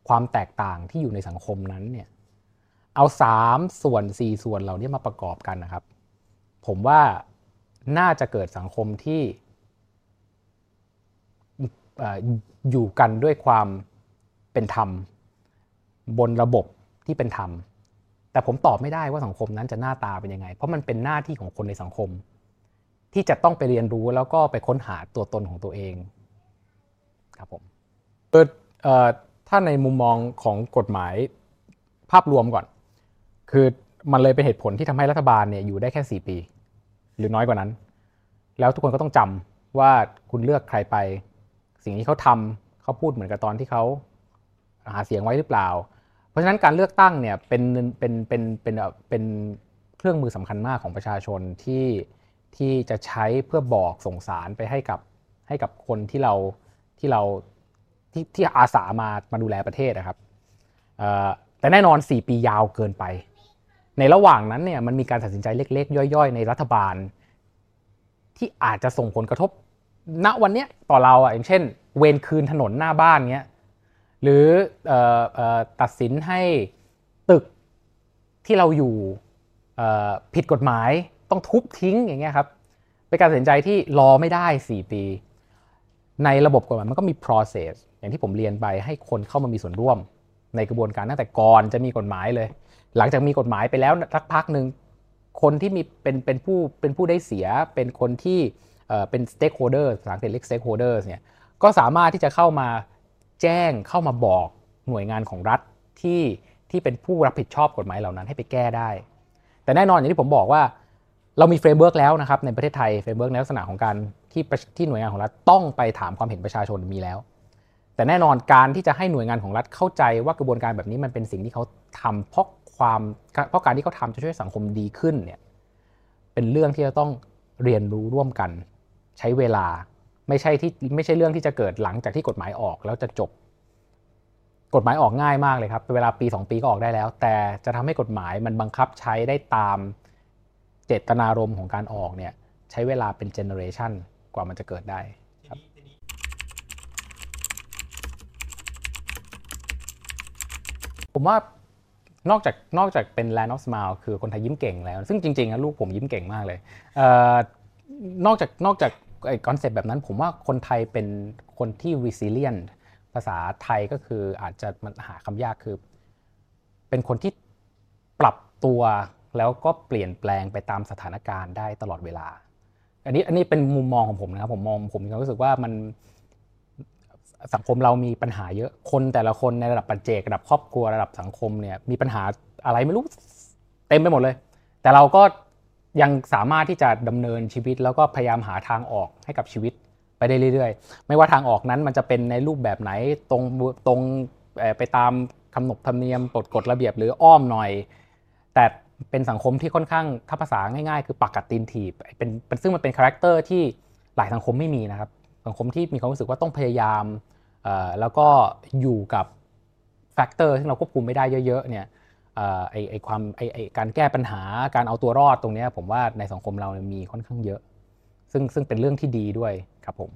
ความแตกต่างที่อยู่ในสังคมนั้นเนี่ยเอาสามส่วนสี่ส่วนเหล่านี้มาประกอบกันนะครับ ผมว่าน่าจะเกิดสังคมที่ อยู่กันด้วยความเป็นธรรม บนระบบที่เป็นธรรม แต่ผมตอบไม่ได้ว่าสังคมนั้นจะหน้าตาเป็นยังไง เพราะมันเป็นหน้าที่ของคนในสังคม ที่จะต้องไปเรียนรู้แล้วก็ไปค้นหาตัวตนของตัวเองครับผมเออถ้าในมุมมองของกฎหมายภาพรวมก่อน คือมันเลยเป็นเหตุผลที่ทำให้รัฐบาลเนี่ยอยู่ได้แค่ 4 ปี หรือน้อยกว่านั้น แล้วทุกคนก็ต้องจำว่าคุณเลือกใครไป สิ่งที่เขาทำเขาพูดเหมือนกับตอนที่เขาหาเสียงไว้หรือเปล่า เพราะฉะนั้นการเลือกตั้งเนี่ยเป็นเป็นเป็นเป็นเป็นเครื่องมือสำคัญมากของประชาชนที่ที่จะใช้เพื่อบอกส่งสารไปให้กับให้กับคนที่เราที่เราที่ที่อาสามามาดูแลประเทศนะครับแต่แน่นอน 4 ปียาวเกินไป ในระหว่างนั้นเนี่ยมันมีการตัดสินใจเล็ก ๆ ย่อย ๆ ในรัฐบาล ที่อาจจะส่งผลกระทบ ณวันนี้ต่อเราอะอย่างเช่น เวรคืนถนนหน้าบ้านเงี้ยหรือตัดสินให้ตึกที่เราอยู่ผิดกฎหมายต้องทุบทิ้งอย่างเงี้ยครับเป็นการตัดสินใจที่รอไม่ได้ 4 ปี ในระบบกฎหมายมันก็มี process อย่างที่ผมเรียนไปให้คนเข้ามามีส่วนร่วม ในกระบวนการตั้งแต่ก่อนจะมีกฎหมายเลย หลังจากมีกฎหมายไปแล้วสักพักหนึ่งคนที่มีเป็นเป็นผู้เป็นผู้ได้เสียเป็นคนที่ เป็น stakeholder ภาษาอังกฤษเรียก stakeholders เนี่ยก็สามารถที่จะเข้ามาแจ้งเข้ามาบอกหน่วยงานของรัฐที่ที่เป็นผู้รับผิดชอบกฎหมายเหล่านั้นให้ไปแก้ได้ แต่แน่นอนอย่างที่ผมบอกว่าเรามี framework แล้วนะครับในประเทศไทย framework ในลักษณะของการที่ที่หน่วยงานของรัฐต้องไปถามความเห็นประชาชนมีแล้ว แต่แน่นอนการที่จะให้หน่วยงานของรัฐเข้าใจว่ากระบวนการแบบนี้มันเป็นสิ่งที่เขาทำเพราะความเพราะการที่เขาทาจะช่วยสังคมดีขึ้นเนี่ยเป็นเรื่องที่จะต้องเรียนรู้ร่วมกัน ใช้เวลาไม่ใช่ที่ไม่ใช่เรื่องที่จะเกิดหลังจากที่กฎหมายออกแล้วจะจบ กฎหมายออกง่ายมากเลยครับเวลาปี 2 ปีก็ออกได้แล้ว แต่จะทำให้กฎหมายมันบังคับใช้ได้ตามเจตนารมณ์ของการออกเนี่ยใช้เวลาเป็นเจเนอเรชันกว่ามันจะเกิดได้ครับผมว่านอกจากนอกจากเป็น Land of Smile คือคนไทยยิ้มเก่งแล้ว ซึ่งจริงๆนะลูกผมยิ้มเก่งมากเลยเอนอกจากนอกจาก ไอ้ concept แบบนั้นผมว่าคนไทยเป็นคนที่ resilient ภาษาไทยก็คืออาจจะมันหาคำยากคือ เป็นคนที่ปรับตัวแล้วก็เปลี่ยนแปลงไปตามสถานการณ์ได้ตลอดเวลา อันนี้อันนี้เป็นมุมมองของผมนะครับผมมองผมมีความรู้สึกว่ามันสังคมเรามีปัญหาเยอะคนแต่ละคนในระดับปัจเจกระดับครอบครัวระดับสังคมเนี่ยมีปัญหาอะไรไม่รู้เต็มไปหมดเลย แต่เราก็ ยังสามารถที่จะดำเนินชีวิต แล้วก็พยายามหาทางออกให้กับชีวิตไปได้เรื่อยๆ ไม่ว่าทางออกนั้นมันจะเป็นในรูปแบบไหนตรงตรงไปตามขนบธรรมเนียมกฎกฎระเบียบหรืออ้อมหน่อย แต่เป็นสังคมที่ค่อนข้างถ้าภาษาง่ายๆ คือปากกัดตีนถีบเป็นซึ่งมันเป็น character ที่หลายสังคมไม่มีนะครับ สังคมที่มีความรู้สึกว่าต้องพยายามแล้วก็อยู่กับ factor ที่เราควบคุมไม่ได้เยอะๆเนี่ย ไอไอความไอไอการแก้ปัญหาการเอาตัวรอดตรงนี้ผมว่าในสังคมเรามีค่อนข้างเยอะ ซึ่งซึ่งเป็นเรื่องที่ดีด้วยครับผม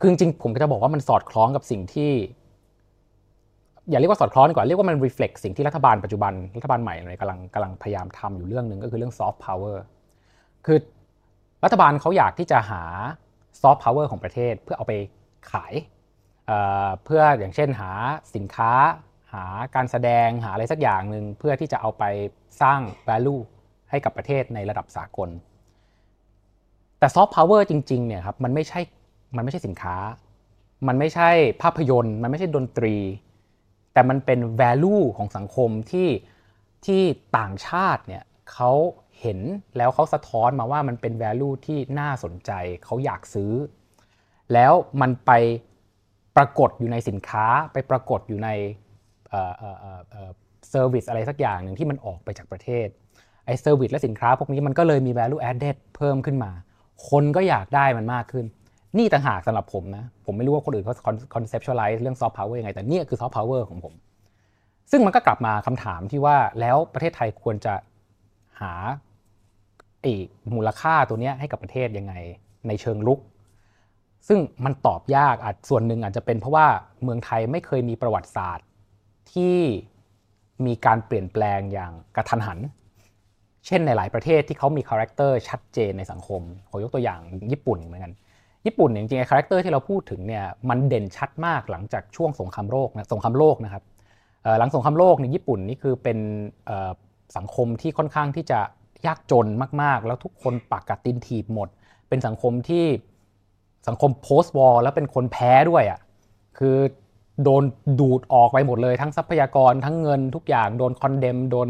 คือจริงผมก็จะบอกว่ามันสอดคล้องกับสิ่งที่ อย่าเรียกว่าสอดคล้องดีกว่าเรียกว่ามัน reflect สิ่งที่รัฐบาลปัจจุบันรัฐบาลใหม่กำลังกำลังพยายามทำอยู่เรื่องหนึ่งก็คือเรื่อง soft power คือรัฐบาลเขาอยากที่จะหา soft power ของประเทศเพื่อเอาไปขายเพื่ออย่างเช่นหาสินค้า หาการแสดงหาอะไรสักอย่างหนึ่งเพื่อที่จะเอาไปสร้าง value ให้กับประเทศในระดับสากล แต่ซอฟต์พาวเวอร์จริงๆเนี่ยครับมันไม่ใช่มันไม่ใช่สินค้า มันไม่ใช่ภาพยนตร์ มันไม่ใช่ดนตรี แต่มันเป็น value ของสังคมที่ที่ต่างชาติเนี่ยเขาเห็นแล้วเขาสะท้อนมาว่ามันเป็น value ที่น่าสนใจเขาอยากซื้อ แล้วมันไปปรากฏอยู่ในสินค้าไปปรากฏอยู่ใน เซอร์วิสอะไรสักอย่างหนึ่งที่มันออกไปจากประเทศไอ้เซอร์วิสและสินค้าพวกนี้มันก็เลยมี value added เพิ่มขึ้นมา คนก็อยากได้มันมากขึ้น นี่ต่างหากสำหรับผมนะ ผมไม่รู้ว่าคนอื่นเขา conceptualize เรื่อง soft power ยังไง แต่นี่คือ soft power ของผม ซึ่งมันก็กลับมาคำถามที่ว่าแล้วประเทศไทยควรจะหาไอ้มูลค่าตัวนี้ให้กับประเทศยังไงในเชิงรุก ซึ่งมันตอบยากอาจส่วนหนึ่งอาจจะเป็นเพราะว่าเมืองไทยไม่เคยมีประวัติศาสตร์ ที่มีการเปลี่ยนแปลงอย่างกะทันหัน เช่นในหลายประเทศที่เขามี character ชัดเจนในสังคมขอยกตัวอย่างญี่ปุ่นเหมือนกัน ญี่ปุ่นจริงๆ character ที่เราพูดถึงเนี่ยมันเด่นชัดมากหลังจากช่วงสงครามโลกนะสงครามโลกนะครับหลังสงครามโลกในญี่ปุ่นนี่คือเป็นสังคมที่ค่อนข้างที่จะยากจนมากๆ แล้วทุกคนปากกัดตีนถีบหมด เป็นสังคมที่สังคม post-war แล้วเป็นคนแพ้ด้วยอะ่ะคือ โดนดูดออกไปหมดเลยทั้งทรัพยากรทั้งเงินทุกอย่างโดน condemn โดน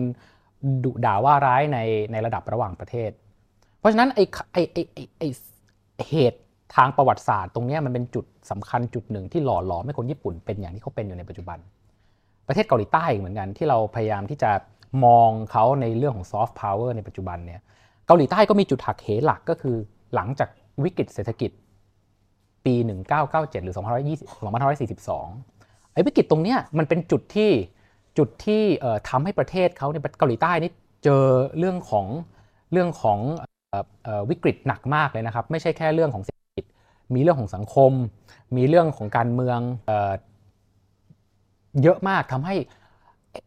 ดุด่าว่าร้ายในในระดับระหว่างประเทศ เพราะฉะนั้นไอ้ไอ้ไอ้ไอ้เหตุทางประวัติศาสตร์ตรงนี้มันเป็นจุดสำคัญจุดหนึ่งที่หล่อหลอมให้คนญี่ปุ่นเป็นอย่างที่เขาเป็นอยู่ในปัจจุบัน ประเทศเกาหลีใต้เหมือนกันที่เราพยายามที่จะมองเขาในเรื่องของซอฟต์พาวเวอร์ในปัจจุบันเนี่ยเกาหลีใต้ก็มีจุดหักเหหลักก็คือหลังจากวิกฤตเศรษฐกิจปี 1997 หรือ 2542 ไอ้วิกฤตตรงเนี้ยมันเป็นจุดที่จุดที่ทำให้ประเทศเขาในเกาหลีใต้นี่เจอเรื่องของเรื่องของวิกฤตหนักมากเลยนะครับ ไม่ใช่แค่เรื่องของเศรษฐกิจ มีเรื่องของสังคม มีเรื่องของการเมืองเยอะมากทำให้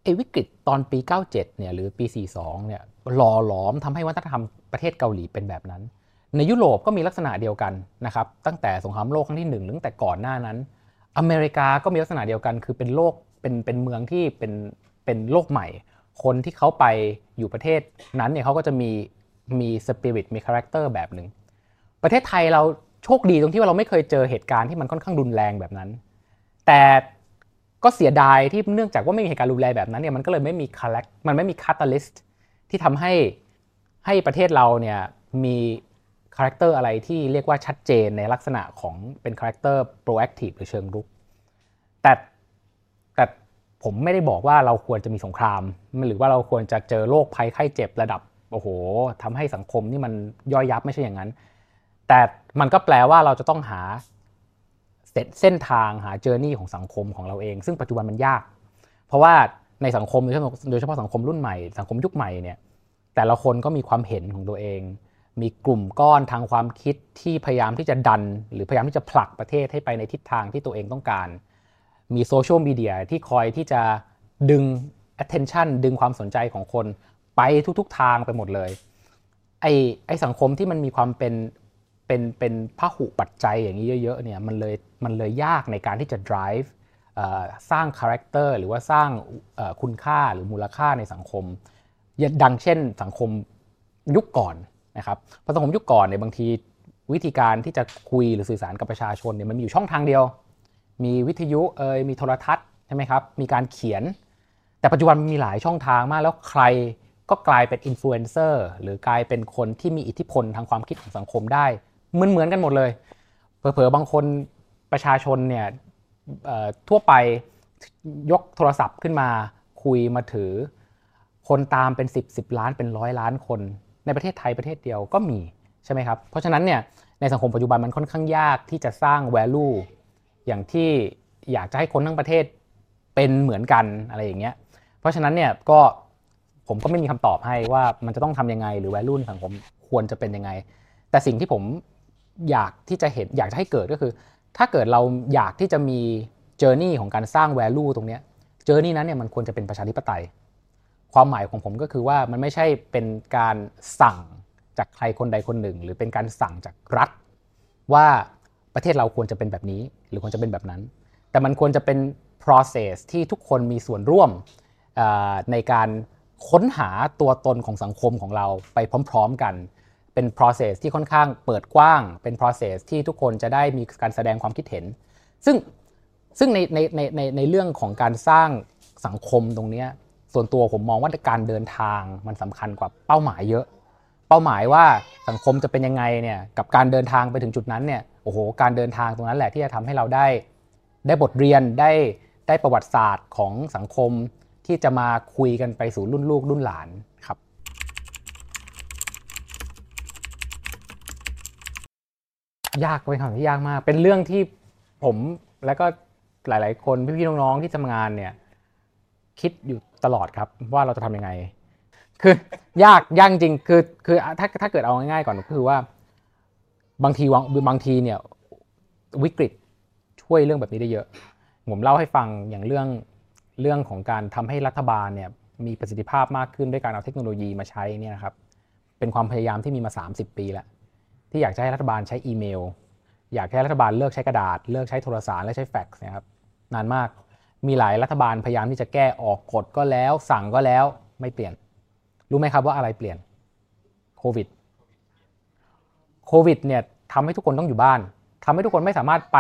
ไอ้วิกฤตตอนปี 97 เนี่ยหรือปี 42 เนี่ยหล่อหลอมทำให้วัฒนธรรมประเทศเกาหลีเป็นแบบนั้น ในยุโรปก็มีลักษณะเดียวกันนะครับ ตั้งแต่สงครามโลกครั้งที่ 1 ตั้งแต่ก่อนหน้านั้น อเมริกาก็มีลักษณะเดียวกัน คือเป็นโลกเป็นเป็นเมืองที่เป็นเป็นโลกใหม่ คนที่เขาไปอยู่ประเทศนั้นเนี่ยเขาก็จะมีมีสปิริตมี character แบบหนึ่งประเทศไทยเราโชคดีตรงที่ว่าเราไม่เคยเจอเหตุการณ์ที่มันค่อนข้างรุนแรงแบบนั้น แต่ก็เสียดายที่เนื่องจากว่าไม่มีเหตุการณ์รุนแรงแบบนั้นเนี่ยมันก็เลยไม่มี charac- มันไม่มี catalyst ที่ทำให้ให้ประเทศเราเนี่ยมี character อะไรที่เรียกว่าชัดเจนในลักษณะของเป็น character proactive หรือเชิงรุก แต่แต่ผมไม่ได้บอกว่าเราควรจะมีสงคราม หรือว่าเราควรจะเจอโรคภัยไข้เจ็บระดับโอ้โหทำให้สังคมนี่มันย่อยยับไม่ใช่อย่างนั้น แต่มันก็แปลว่าเราจะต้องหาเส้นทางหาเจอร์นี่ของสังคมของเราเอง ซึ่งปัจจุบันมันยาก เพราะว่าในสังคมโดยเฉพาะสังคมรุ่นใหม่ สังคมยุคใหม่เนี่ยแต่ละคนก็มีความเห็นของตัวเอง มีกลุ่มก้อนทางความคิดที่พยายามที่จะดัน หรือพยายามที่จะผลักประเทศให้ไปในทิศทางที่ตัวเองต้องการ มีโซเชียลมีเดียที่คอยที่จะดึง attention ดึงความสนใจของคนไปทุกๆทางไปหมดเลยไอ้ไอ้สังคมที่มันมีความเป็นเป็นเป็นพหุปัจจัยอย่างนี้เยอะๆเนี่ยมันเลยมันเลยยากในการที่จะ drive สร้าง character หรือว่าสร้างคุณค่าหรือมูลค่าในสังคม ดังเช่นสังคมยุคก่อน นะครับเพราะสังคมยุคก่อนเนี่ยบางทีวิธีการที่จะคุยหรือสื่อสารกับประชาชนเนี่ยมันมีอยู่ช่องทางเดียว มีวิทยุเอยมีโทรทัศน์ใช่ไหมครับมีการเขียน แต่ปัจจุบันมีหลายช่องทางมากแล้วใครก็กลายเป็นอินฟลูเอนเซอร์หรือกลายเป็นคนที่มีอิทธิพลทางความคิดของสังคมได้เหมือนเหมือนกันหมดเลยเผลอๆบางคนประชาชนเนี่ยทั่วไปยกโทรศัพท์ขึ้นมาคุยมาถือ คนตามเป็น 10 10 ล้านเป็นร้อยล้านคน ในประเทศไทยประเทศเดียวก็มีใช่ไหมครับเพราะฉะนั้นเนี่ยในสังคมปัจจุบันมันค่อนข้างยากที่จะสร้าง value อย่างที่อยากจะให้คนทั้งประเทศเป็นเหมือนกันอะไรอย่างเงี้ยเพราะฉะนั้นเนี่ยก็ผมก็ไม่มีคำตอบให้ว่ามันจะต้องทำยังไงหรือ value ในสังคมควรจะเป็นยังไง แต่สิ่งที่ผมอยากที่จะเห็นอยากจะให้เกิดก็คือ ถ้าเกิดเราอยากที่จะมีเจอร์นี่ของการสร้าง value ตรงเนี้เจอร์นี่นั้นเนี่ยมันควรจะเป็นประชาธิปไตย ความหมายของผมก็คือว่ามันไม่ใช่เป็นการสั่งจากใครคนใดคนหนึ่ง หรือเป็นการสั่งจากรัฐ ว่าประเทศเราควรจะเป็นแบบนี้ หรือควรจะเป็นแบบนั้น แต่มันควรจะเป็น process ที่ทุกคนมีส่วนร่วมในการค้นหาตัวตนของสังคมของเราไปพร้อม ๆ กัน เป็น process ที่ค่อนข้างเปิดกว้าง เป็น process ที่ทุกคนจะได้มีการแสดงความคิดเห็น ซึ่งซึ่งในในในในในเรื่องของการสร้างสังคมตรงนี้ ส่วนตัวผมมองว่าการเดินทางมันสำคัญกว่าเป้าหมายเยอะ เป้าหมายว่าสังคมจะเป็นยังไงเนี่ยกับการเดินทางไปถึงจุดนั้นเนี่ยโอ้โหการเดินทางตรงนั้นแหละที่จะทำให้เราได้ ได้บทเรียนได้ได้ประวัติศาสตร์ของสังคมที่จะมาคุยกันไปสู่รุ่นลูกรุ่นหลานครับยากเป็นคำที่ยากมาก เป็นเรื่องที่ผมแล้วก็หลาย ๆ คนพี่ๆน้องๆที่ทำงานเนี่ย คิดอยู่ตลอดครับว่าเราจะทำยังไง คือยากยากจริงคือคือถ้าถ้าเกิดเอาง่ายๆก่อนก็คือว่า บางทีบางทีเนี่ยวิกฤตช่วยเรื่องแบบนี้ได้เยอะ ผมเล่าให้ฟังอย่างเรื่องเรื่องของการทำให้รัฐบาลเนี่ยมีประสิทธิภาพมากขึ้นด้วยการเอาเทคโนโลยีมาใช้เนี่ยครับเป็นความพยายามที่มีมา 30 ปีแล้วที่อยากจะให้รัฐบาลใช้อีเมล อยากให้รัฐบาลเลิกใช้กระดาษ เลิกใช้โทรศัพท์และใช้แฟกซ์นะครับนานมาก มีหลายรัฐบาลพยายามที่จะแก้ออกกฎก็แล้ว สั่งก็แล้วไม่เปลี่ยน รู้ไหมครับว่าอะไรเปลี่ยนโควิดโควิดเนี่ยทำให้ทุกคนต้องอยู่บ้านทำให้ทุกคนไม่สามารถไป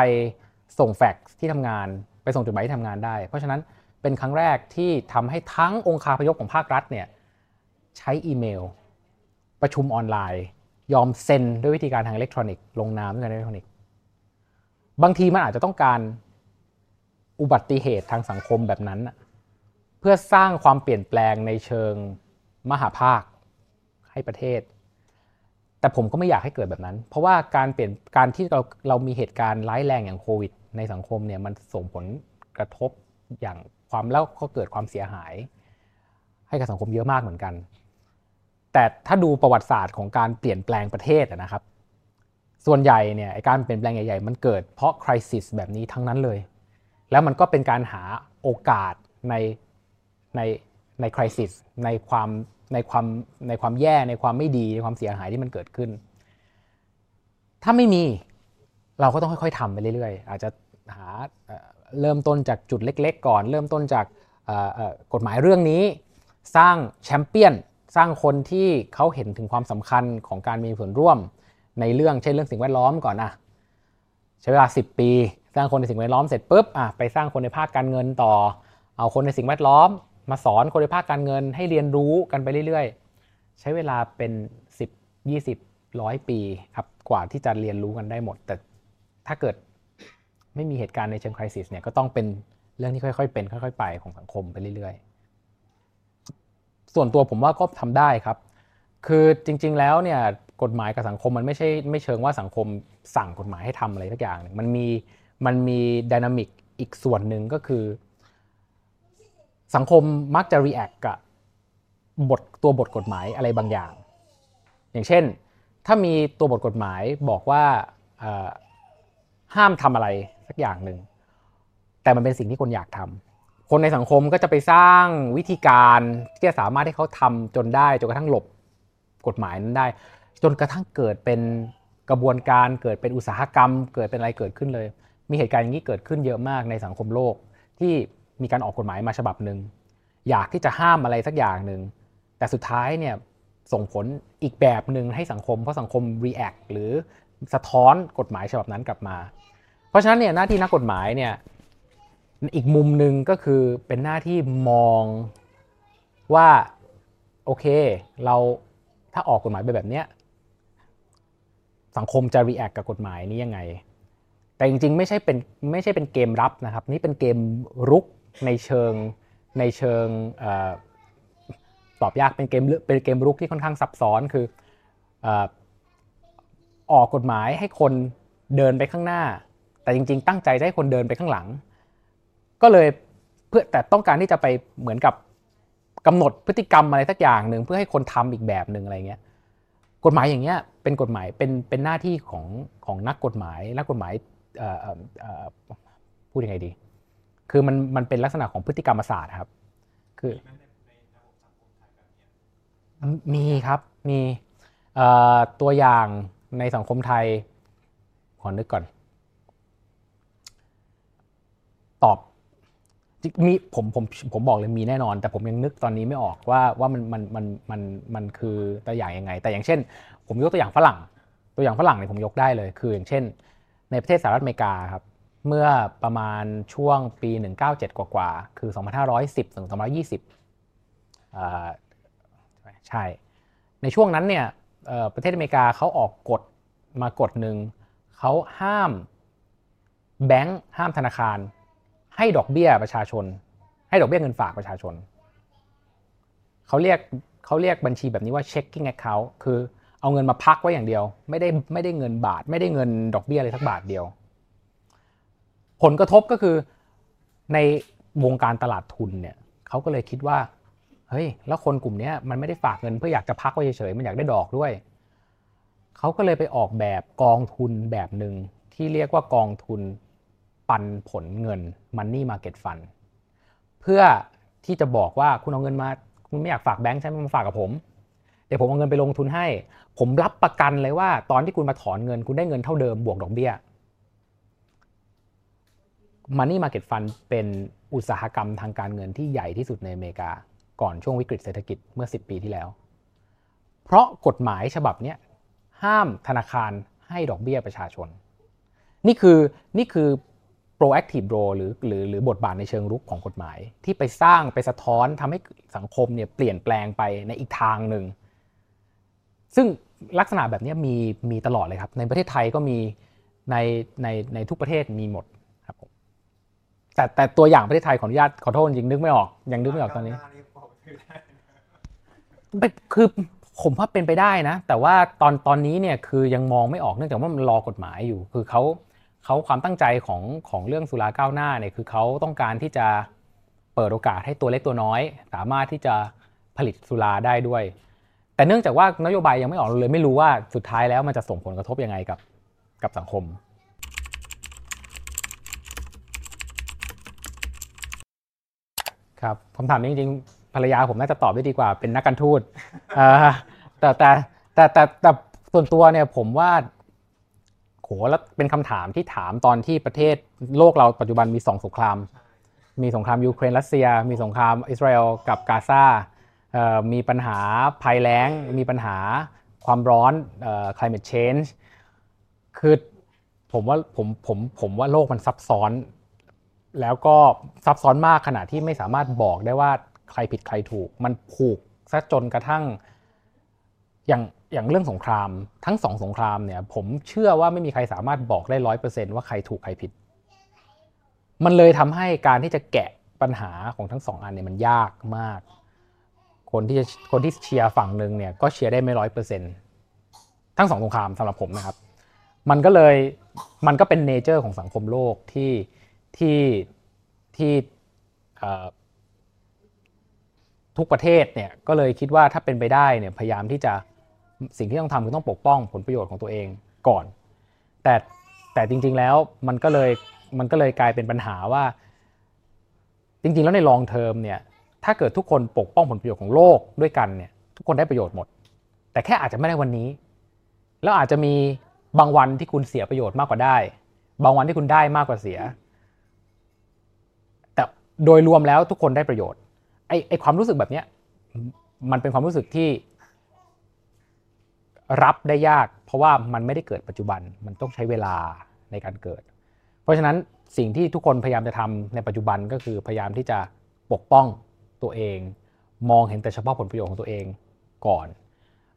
ส่งแฟกซ์ที่ทำงาน ไปส่งจดหมายที่ทำงานได้ เพราะฉะนั้นเป็นครั้งแรกที่ทำให้ทั้งองค์คาพยพของภาครัฐเนี่ยใช้อีเมล ประชุมออนไลน์ ยอมเซ็นด้วยวิธีการทางอิเล็กทรอนิกส์ลงนามด้วยการอิเล็กทรอนิกส์บางทีมันอาจจะต้องการ อุบัติเหตุทางสังคมแบบนั้น เพื่อสร้างความเปลี่ยนแปลงในเชิงมหภาคให้ประเทศ แต่ผมก็ไม่อยากให้เกิดแบบนั้น เพราะว่าการเปลี่ยนการที่เราเรามีเหตุการณ์ร้ายแรงอย่างโควิด ในสังคมเนี่ยมันส่งผลกระทบอย่างความแล้วก็เกิดความเสียหาย ให้กับสังคมเยอะมากเหมือนกัน แต่ถ้าดูประวัติศาสตร์ของการเปลี่ยนแปลงประเทศนะครับ ส่วนใหญ่เนี่ยการเปลี่ยนแปลงใหญ่ๆมันเกิดเพราะคริสิสแบบนี้ทั้งนั้นเลย แล้วมันก็เป็นการหาโอกาสในในในคริสิสในความในความในความแย่ในความไม่ดีในความเสียหายที่มันเกิดขึ้น ถ้าไม่มีเราก็ต้องค่อยๆทำไปเรื่อยๆ อาจจะหาเริ่มต้นจากจุดเล็ก ๆ ก่อน เริ่มต้นจากกฎหมายเรื่องนี้ สร้างแชมเปี้ยนสร้างคนที่เขาเห็นถึงความสำคัญของการมีส่วนร่วมในเรื่องเช่นเรื่องสิ่งแวดล้อมก่อนนะใช้เวลา 10 ปี สร้างคนในสิ่งแวดล้อมเสร็จปุ๊บอะไปสร้างคนในภาคการเงินต่อ เอาคนในสิ่งแวดล้อม มาสอนคนในภาคการเงินให้เรียนรู้กันไปเรื่อยๆ ใช้เวลาเป็น 10 20ร้อยปีครับกว่าที่จะเรียนรู้กันได้หมด แต่ถ้าเกิดไม่มีเหตุการณ์ในเชิงคริสิสเนี่ยก็ต้องเป็นเรื่องที่ค่อยๆ เป็นค่อย ๆ ไปของสังคมไปเรื่อยๆ ส่วนตัวผมว่าก็ทำได้ครับ คือจริง ๆ แล้วเนี่ยกฎหมายกับสังคมมันไม่ใช่ไม่เชิงว่าสังคมสั่งกฎหมายให้ทำอะไรสักอย่างมันมี มันมีดินามิกอีกส่วนหนึ่งก็คือ สังคมมักจะ react กับบทตัวบทกฎหมายอะไรบางอย่าง อย่างเช่น ถ้ามีตัวบทกฎหมายบอกว่าห้ามทำอะไรสักอย่างหนึ่ง แต่มันเป็นสิ่งที่คนอยากทำคนในสังคมก็จะไปสร้างวิธีการที่จะสามารถให้เขาทำจนได้จนกระทั่งหลบกฎหมายนั้นได้ จนกระทั่งเกิดเป็นกระบวนการเกิดเป็นอุตสาหกรรม เกิดเป็นอะไรเกิดขึ้นเลย มีเหตุการณ์อย่างนี้เกิดขึ้นเยอะมากในสังคมโลก ที่มีการออกกฎหมายมาฉบับหนึ่งอยากที่จะห้ามอะไรสักอย่างหนึ่งแต่สุดท้ายเนี่ยส่งผลอีกแบบหนึ่งให้สังคม เพราะสังคม react หรือสะท้อนกฎหมายฉบับนั้นกลับมา เพราะฉะนั้นเนี่ยหน้าที่นักกฎหมายเนี่ยอีกมุมหนึ่งก็คือเป็นหน้าที่มองว่าโอเค เราถ้าออกกฎหมายไปแบบเนี้ยสังคมจะ react กับกฎหมายนี้ยังไง แต่จริงๆ ไม่ใช่เป็นไม่ใช่เป็นเกมรับนะครับ นี่เป็นเกมรุกในเชิงในเชิงตอบยากเป็นเกมเป็นเกมรุกที่ค่อนข้างซับซ้อนคือออกกฎหมายให้คนเดินไปข้างหน้า แต่จริง ๆ ตั้งใจให้คนเดินไปข้างหลัง ก็เลยเพื่อแต่ต้องการที่จะไปเหมือนกับกำหนดพฤติกรรมอะไรสักอย่างหนึ่งเพื่อให้คนทำอีกแบบหนึ่งอะไรเงี้ยกฎหมายอย่างเงี้ยเป็นกฎหมายเป็นเป็นหน้าที่ของของนักกฎหมายนักกฎหมาย พูดยังไงดี คือมันมันเป็นลักษณะของพฤติกรรมศาสตร์ครับ คือมีครับมีตัวอย่างในสังคมไทย ขอนึกก่อน ตอบมีผมผมผมบอกเลยมีแน่นอน แต่ผมยังนึกตอนนี้ไม่ออกว่าว่ามันมันมันมันมันคือตัวอย่างยังไง แต่อย่างเช่น ผมยกตัวอย่างฝรั่ง ตัวอย่างฝรั่งเนี่ยผมยกได้เลย คืออย่างเช่น ในประเทศสหรัฐอเมริกาครับเมื่อประมาณช่วงปี 197 กว่าๆ คือ 2510 ถึง 2520 ใช่ ในช่วงนั้นเนี่ยประเทศอเมริกาเขาออกกฎมากฎหนึ่ง เขาห้ามแบงค์ห้ามธนาคาร ให้ดอกเบี้ยประชาชน ให้ดอกเบี้ยเงินฝากประชาชน เขาเรียกเขาเรียกบัญชีแบบนี้ว่า checking account คือ เอาเงินมาพักไว้อย่างเดียว ไม่ได้ไม่ได้เงินบาท ไม่ได้เงินดอกเบี้ยอะไรสักบาทเดียว ผลกระทบก็คือในวงการตลาดทุนเนี่ยเขาก็เลยคิดว่าเฮ้ยแล้วคนกลุ่มนี้มันไม่ได้ฝากเงินเพื่ออยากจะพักไว้เฉยๆมันอยากได้ดอกด้วยเขาก็เลยไปออกแบบกองทุนแบบหนึ่งที่เรียกว่ากองทุนปันผลเงิน Money Market Fund เพื่อที่จะบอกว่าคุณเอาเงินมา คุณไม่อยากฝากแบงค์ใช่ไหมมาฝากกับผม เดี๋ยวผมเอาเงินไปลงทุนให้ ผมรับประกันเลยว่า ตอนที่คุณมาถอนเงิน คุณได้เงินเท่าเดิมบวกดอกเบี้ย Money Market Fund เป็นอุตสาหกรรมทางการเงินที่ใหญ่ที่สุดในอเมริกา ก่อนช่วงวิกฤตเศรษฐกิจเมื่อ 10 ปีที่แล้ว เพราะกฎหมายฉบับนี้ห้ามธนาคารให้ดอกเบี้ยประชาชน นี่คือนี่คือ proactive role หรือหรือหรือบทบาทในเชิงรุกของกฎหมาย ที่ไปสร้างไปสะท้อนทำให้สังคมเนี่ยเปลี่ยนแปลงไปในอีกทางหนึ่ง ซึ่งลักษณะแบบนี้มีมีตลอดเลยครับ ในประเทศไทยก็มีในในในทุกประเทศมีหมดครับผมแต่แต่ตัวอย่างประเทศไทยขออนุญาตขอโทษจริงนึกไม่ออกยังนึกไม่ออกตอนนี้คือผมว่าเป็นไปได้นะ แต่ว่าตอนตอนนี้เนี่ยคือยังมองไม่ออกเนื่องจากว่ามันรอกฎหมายอยู่ คือเขาเขาความตั้งใจของของเรื่องสุราก้าวหน้าเนี่ยคือเขาต้องการที่จะเปิดโอกาสให้ตัวเล็กตัวน้อย สามารถที่จะผลิตสุราได้ด้วย แต่เนื่องจากว่านโยบายยังไม่ออกเลยไม่รู้ว่าสุดท้ายแล้วมันจะส่งผลกระทบยังไงกับกับสังคม ครับคำถามนี้จริงๆภรรยาผมน่าจะตอบได้ดีกว่าเป็นนักการทูตแต่แต่แต่แต่แต่ส่วนตัวเนี่ยผมว่าโหแล้วเป็นคำถามที่ถามตอนที่ประเทศโลกเราปัจจุบันมีสองสงคราม มีสงครามยูเครนรัสเซีย มีสงครามอิสราเอลกับกาซา มีปัญหาภัยแล้ง มีปัญหาความร้อน climate change คือผมว่าผมผมผมว่าโลกมันซับซ้อน แล้วก็ซับซ้อนมากขนาดที่ไม่สามารถบอกได้ว่าใครผิดใครถูก มันผูกซะจนกระทั่งอย่างอย่างเรื่องสงครามทั้งสองสงครามเนี่ย ผมเชื่อว่าไม่มีใครสามารถบอกได้ร้อยเปอร์เซนว่าใครถูกใครผิด มันเลยทำให้การที่จะแกะปัญหาของทั้งสองอันเนี่ยมันยากมาก คนที่จะคนที่เชียร์ฝั่งหนึ่งเนี่ยก็เชียร์ได้ไม่ร้อยเปอร์เซ็นทั้งสองสงครามสำหรับผมนะครับ มันก็เลยมันก็เป็นเนเจอร์ของสังคมโลกที่ที่ที่ทุกประเทศเนี่ยก็เลยคิดว่าถ้าเป็นไปได้เนี่ยพยายามที่จะสิ่งที่ต้องทำคือต้องปกป้องผลประโยชน์ของตัวเองก่อน แต่แต่จริง ๆแล้วมันก็เลยมันก็เลยกลายเป็นปัญหาว่า จริง ๆ แล้วในลองเทอมเนี่ย ถ้าเกิดทุกคนปกป้องผลประโยชน์ของโลกด้วยกันเนี่ยทุกคนได้ประโยชน์หมด แต่แค่อาจจะไม่ได้วันนี้ แล้วอาจจะมีบางวันที่คุณเสียประโยชน์มากกว่าได้ บางวันที่คุณได้มากกว่าเสีย แต่โดยรวมแล้วทุกคนได้ประโยชน์ไอไอความรู้สึกแบบนี้มันเป็นความรู้สึกที่รับได้ยาก เพราะว่ามันไม่ได้เกิดปัจจุบันมันต้องใช้เวลาในการเกิด เพราะฉะนั้นสิ่งที่ทุกคนพยายามจะทำในปัจจุบันก็คือพยายามที่จะปกป้อง ตัวเอง มองเห็นแต่เฉพาะผลประโยชน์ของตัวเองก่อน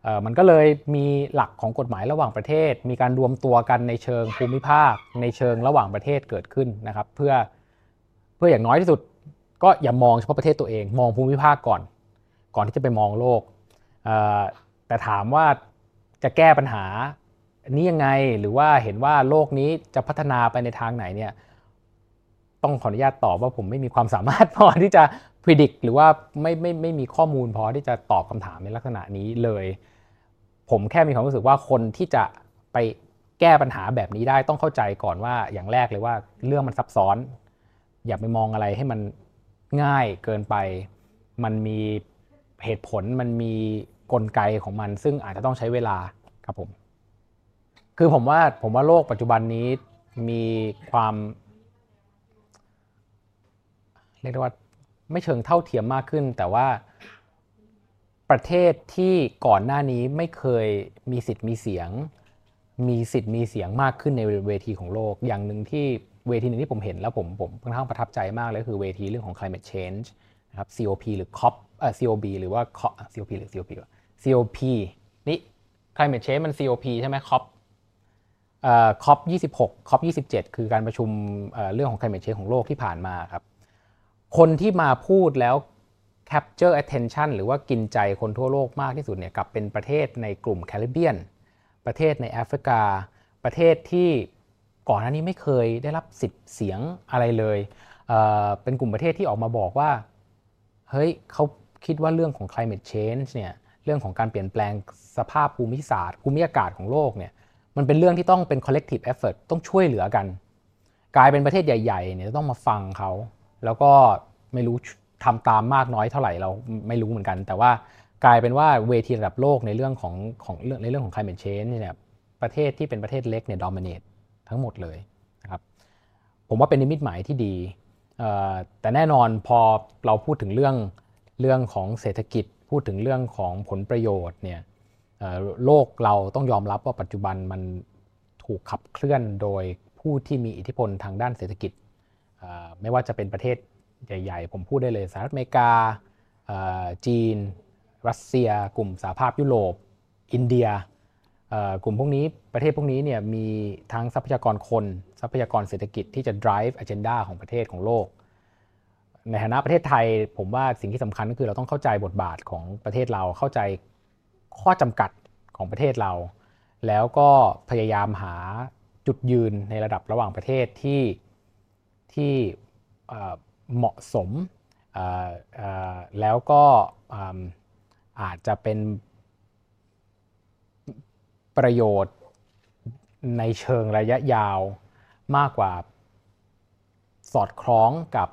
ออมันก็เลยมีหลักของกฎหมายระหว่างประเทศ มีการรวมตัวกันในเชิงภูมิภาค ในเชิงระหว่างประเทศเกิดขึ้นนะครับ เพื่อเพื่ออย่างน้อยที่สุด ก็อย่ามองเฉพาะประเทศตัวเอง มองภูมิภาคก่อน ก่อนที่จะไปมองโลก แต่ถามว่าจะแก้ปัญหานี้ยังไงหรือว่าเห็นว่าโลกนี้จะพัฒนาไปในทางไหนเนี่ยต้องขออนุญาตตอบว่าผมไม่มีความสามารถพอที่จะ พิจิตรหรือว่าไม่ไม่ไม่มีข้อมูลพอที่จะตอบคำถามในลักษณะนี้เลย ผมแค่มีความรู้สึกว่าคนที่จะไปแก้ปัญหาแบบนี้ได้ต้องเข้าใจก่อนว่าอย่างแรกเลยว่าเรื่องมันซับซ้อน อย่าไปมองอะไรให้มันง่ายเกินไป มันมีเหตุผลมันมีกลไกของมัน ซึ่งอาจจะต้องใช้เวลาครับผม คือผมว่าผมว่าโลกปัจจุบันนี้มีความ เรียกว่า ไม่เชิงเท่าเทียมมากขึ้น แต่ว่าประเทศที่ก่อนหน้านี้ไม่เคยมีสิทธิ์มีเสียง มีสิทธิ์มีเสียงมากขึ้นในเวทีของโลก อย่างหนึ่งที่เวทีหนึ่งที่ผมเห็นแล้วผมผมค่อนข้างประทับใจมากเลยคือเวทีเรื่องของ climate change นะครับ COP หรือ COP เอ่อ COB หรือว่า COP หรือ COP COP นี่ climate change มัน COP ใช่ไหม COP เอ่อ COP 26 COP 27 คือการประชุมเรื่องของ climate change ของโลกที่ผ่านมาครับ คนที่มาพูดแล้ว capture attention หรือว่ากินใจคนทั่วโลกมากที่สุดเนี่ยกับเป็นประเทศในกลุ่มแคริบเบียน ประเทศในแอฟริกา ประเทศที่ก่อนหน้านี้ไม่เคยได้รับสิทธิ์เสียงอะไรเลยเเป็นกลุ่มประเทศที่ออกมาบอกว่า เฮ้ยเขาคิดว่าเรื่องของ climate change เนี่ยเรื่องของการเปลี่ยนแปลงสภาพภูมิศาสตร์ภูมิอากาศของโลกเนี่ยมันเป็นเรื่องที่ต้องเป็น collective effort ต้องช่วยเหลือกัน กลายเป็นประเทศใหญ่ๆเนี่ยต้องมาฟังเขา แล้วก็ไม่รู้ทำตามมากน้อยเท่าไหร่เราไม่รู้เหมือนกัน แต่ว่ากลายเป็นว่าเวทีระดับโลกในเรื่องของของเรื่องในเรื่องของ climate change เนี่ยประเทศที่เป็นประเทศเล็กเนี่ย dominate ทั้งหมดเลยนะครับผมว่าเป็นนิมิตหมายที่ดี แต่แน่นอนพอเราพูดถึงเรื่องเรื่องของเศรษฐกิจพูดถึงเรื่องของผลประโยชน์เนี่ยโลกเราต้องยอมรับว่าปัจจุบันมันถูกขับเคลื่อนโดยผู้ที่มีอิทธิพลทางด้านเศรษฐกิจ ไม่ว่าจะเป็นประเทศใหญ่ ๆ ผมพูดได้เลยสหรัฐอเมริกา จีน รัสเซีย กลุ่มสหภาพยุโรป อินเดีย กลุ่มพวกนี้ประเทศพวกนี้เนี่ยมีทั้งทรัพยากรคน ทรัพยากรเศรษฐกิจที่จะ drive agenda ของประเทศของโลก ในฐานะประเทศไทย ผมว่าสิ่งที่สำคัญก็คือเราต้องเข้าใจบทบาทของประเทศเรา เข้าใจข้อจำกัดของประเทศเรา แล้วก็พยายามหาจุดยืนในระดับระหว่างประเทศที่ ที่เหมาะสมแล้วก็อาจจะเป็นประโยชน์ในเชิงระยะยาวมากกว่าสอดคล้องกับ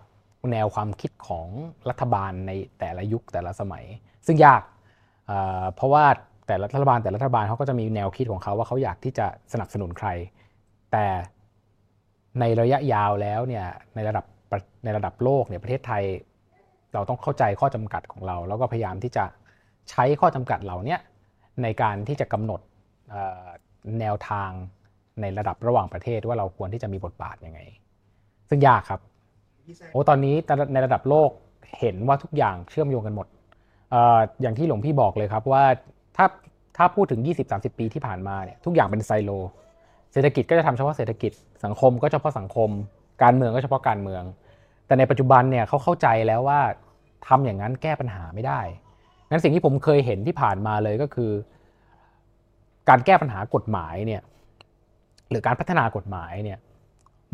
แนวความคิดของรัฐบาลในแต่ละยุคแต่ละสมัย ซึ่งยากเพราะว่าแต่ละรัฐบาลแต่ละรัฐบาลเขาก็จะมีแนวคิดของเขาว่าเขาอยากที่จะสนับสนุนใคร แต่ ในระยะยาวแล้วเนี่ยในระดับในระดับโลกเนี่ยประเทศไทย เราต้องเข้าใจข้อจำกัดของเรา แล้วก็พยายามที่จะใช้ข้อจำกัดเหล่านี้ในการที่จะกำหนดแนวทางในระดับระหว่างประเทศว่าเราควรที่จะมีบทบาทยังไง ซึ่งยากครับโอ้ตอนนี้ในระดับโลกเห็นว่าทุกอย่างเชื่อมโยงกันหมดอย่างที่หลวงพี่บอกเลยครับว่าถ้าถ้าพูดถึง 20-30 ปีที่ผ่านมาเนี่ยทุกอย่างเป็นไซโล เศรษฐกิจก็จะทำเฉพาะเศรษฐกิจ สังคมก็เฉพาะสังคม การเมืองก็เฉพาะการเมือง แต่ในปัจจุบันเนี่ยเขาเข้าใจแล้วว่าทำอย่างนั้นแก้ปัญหาไม่ได้งั้นสิ่งที่ผมเคยเห็นที่ผ่านมาเลยก็คือ การแก้ปัญหากฎหมายเนี่ยหรือการพัฒนากฎหมายเนี่ย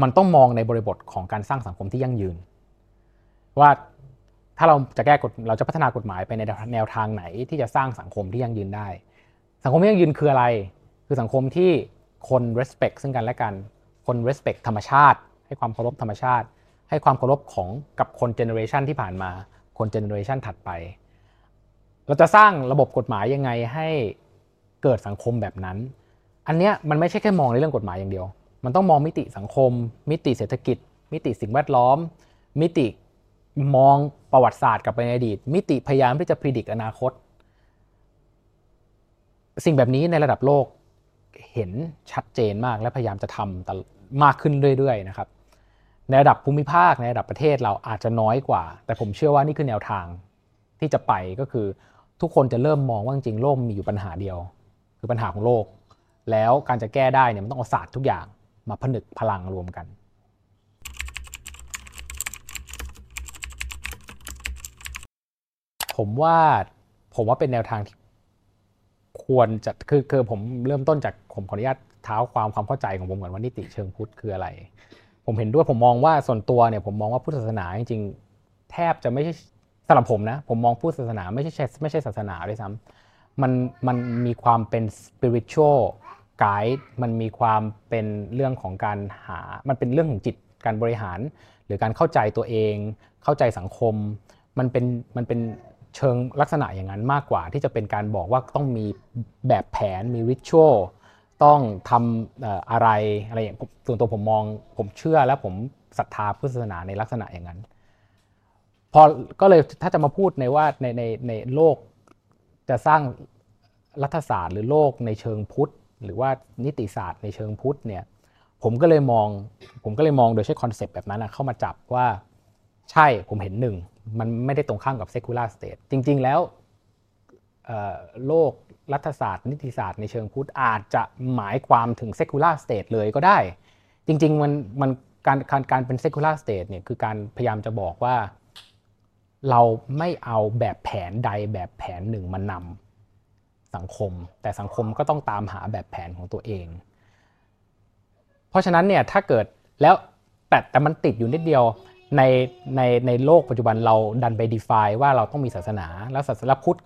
มันต้องมองในบริบทของการสร้างสังคมที่ยั่งยืน ว่าถ้าเราจะแก้กฎเราจะพัฒนากฎหมายไปในแนวทางไหนที่จะสร้างสังคมที่ยั่งยืนได้ สังคมที่ยั่งยืนคืออะไร คือสังคมที่ คน respect ซึ่งกันและกัน คน respect ธรรมชาติ ให้ความเคารพธรรมชาติ ให้ความเคารพของกับคนเจเนอเรชันที่ผ่านมา คนเจเนอเรชันถัดไป เราจะสร้างระบบกฎหมายยังไงให้เกิดสังคมแบบนั้น อันเนี้ยมันไม่ใช่แค่มองในเรื่องกฎหมายอย่างเดียว มันต้องมองมิติสังคม มิติเศรษฐกิจ มิติสิ่งแวดล้อม มิติมองประวัติศาสตร์กลับไปในอดีต มิติพยายามที่จะพิจิตรอนาคต สิ่งแบบนี้ในระดับโลก เห็นชัดเจนมากและพยายามจะทำมากขึ้นเรื่อยๆนะครับในระดับภูมิภาคในระดับประเทศเราอาจจะน้อยกว่า แต่ผมเชื่อว่านี่คือแนวทางที่จะไปก็คือทุกคนจะเริ่มมองว่าจริงโลกมีอยู่ปัญหาเดียว คือปัญหาของโลก แล้วการจะแก้ได้เนี่ยมันต้องเอาศาสตร์ทุกอย่างมาผนึกพลังรวมกันผมว่าผมว่าเป็นแนวทางที่ ควรจะคือคือผมเริ่มต้นจากผมขออนุญาตเท้าความความเข้าใจของผมก่อนว่านิติเชิงพุทธคืออะไร ผมเห็นด้วยผมมองว่าส่วนตัวเนี่ยผมมองว่าพุทธศาสนาจริงๆ แทบจะไม่ใช่สำหรับผมนะ ผมมองพุทธศาสนาไม่ใช่ไม่ใช่ศาสนาด้วยซ้ำมันมันมีความเป็น spiritual guide มันมีความเป็นเรื่องของการหา มันเป็นเรื่องของจิตการบริหาร หรือการเข้าใจตัวเอง เข้าใจสังคม มันเป็นมันเป็น เชิงลักษณะอย่างนั้นมากกว่า ที่จะเป็นการบอกว่าต้องมีแบบแผนมีริชวลต้องทำอะไรอะไรอย่างส่วนตัวผมมองผมเชื่อและผมศรัทธาพุทธศาสนาในลักษณะอย่างนั้น พอก็เลยถ้าจะมาพูดในว่าในในในโลกจะสร้างรัฐศาสตร์หรือโลกในเชิงพุทธ หรือว่านิติศาสตร์ในเชิงพุทธเนี่ยผมก็เลยมองผมก็เลยมองโดยใช้ concept แบบนั้นเข้ามาจับว่าใช่ผมเห็นหนึ่ง มันไม่ได้ตรงข้ามกับ secular state จริง ๆ แล้วโลกรัฐศาสตร์นิติศาสตร์ในเชิงพุทธอาจจะหมายความถึง secular state เลยก็ได้ จริง ๆ มันมันการการการเป็น secular state เนี่ยคือการพยายามจะบอกว่า เราไม่เอาแบบแผนใดแบบแผนหนึ่งมานำสังคม แต่สังคมก็ต้องตามหาแบบแผนของตัวเอง เพราะฉะนั้นเนี่ยถ้าเกิดแล้วแต่แต่มันติดอยู่นิดเดียว ในในในโลกปัจจุบันเราดันไป define ว่าเราต้องมีศาสนา แล้วศาสนาพุทธ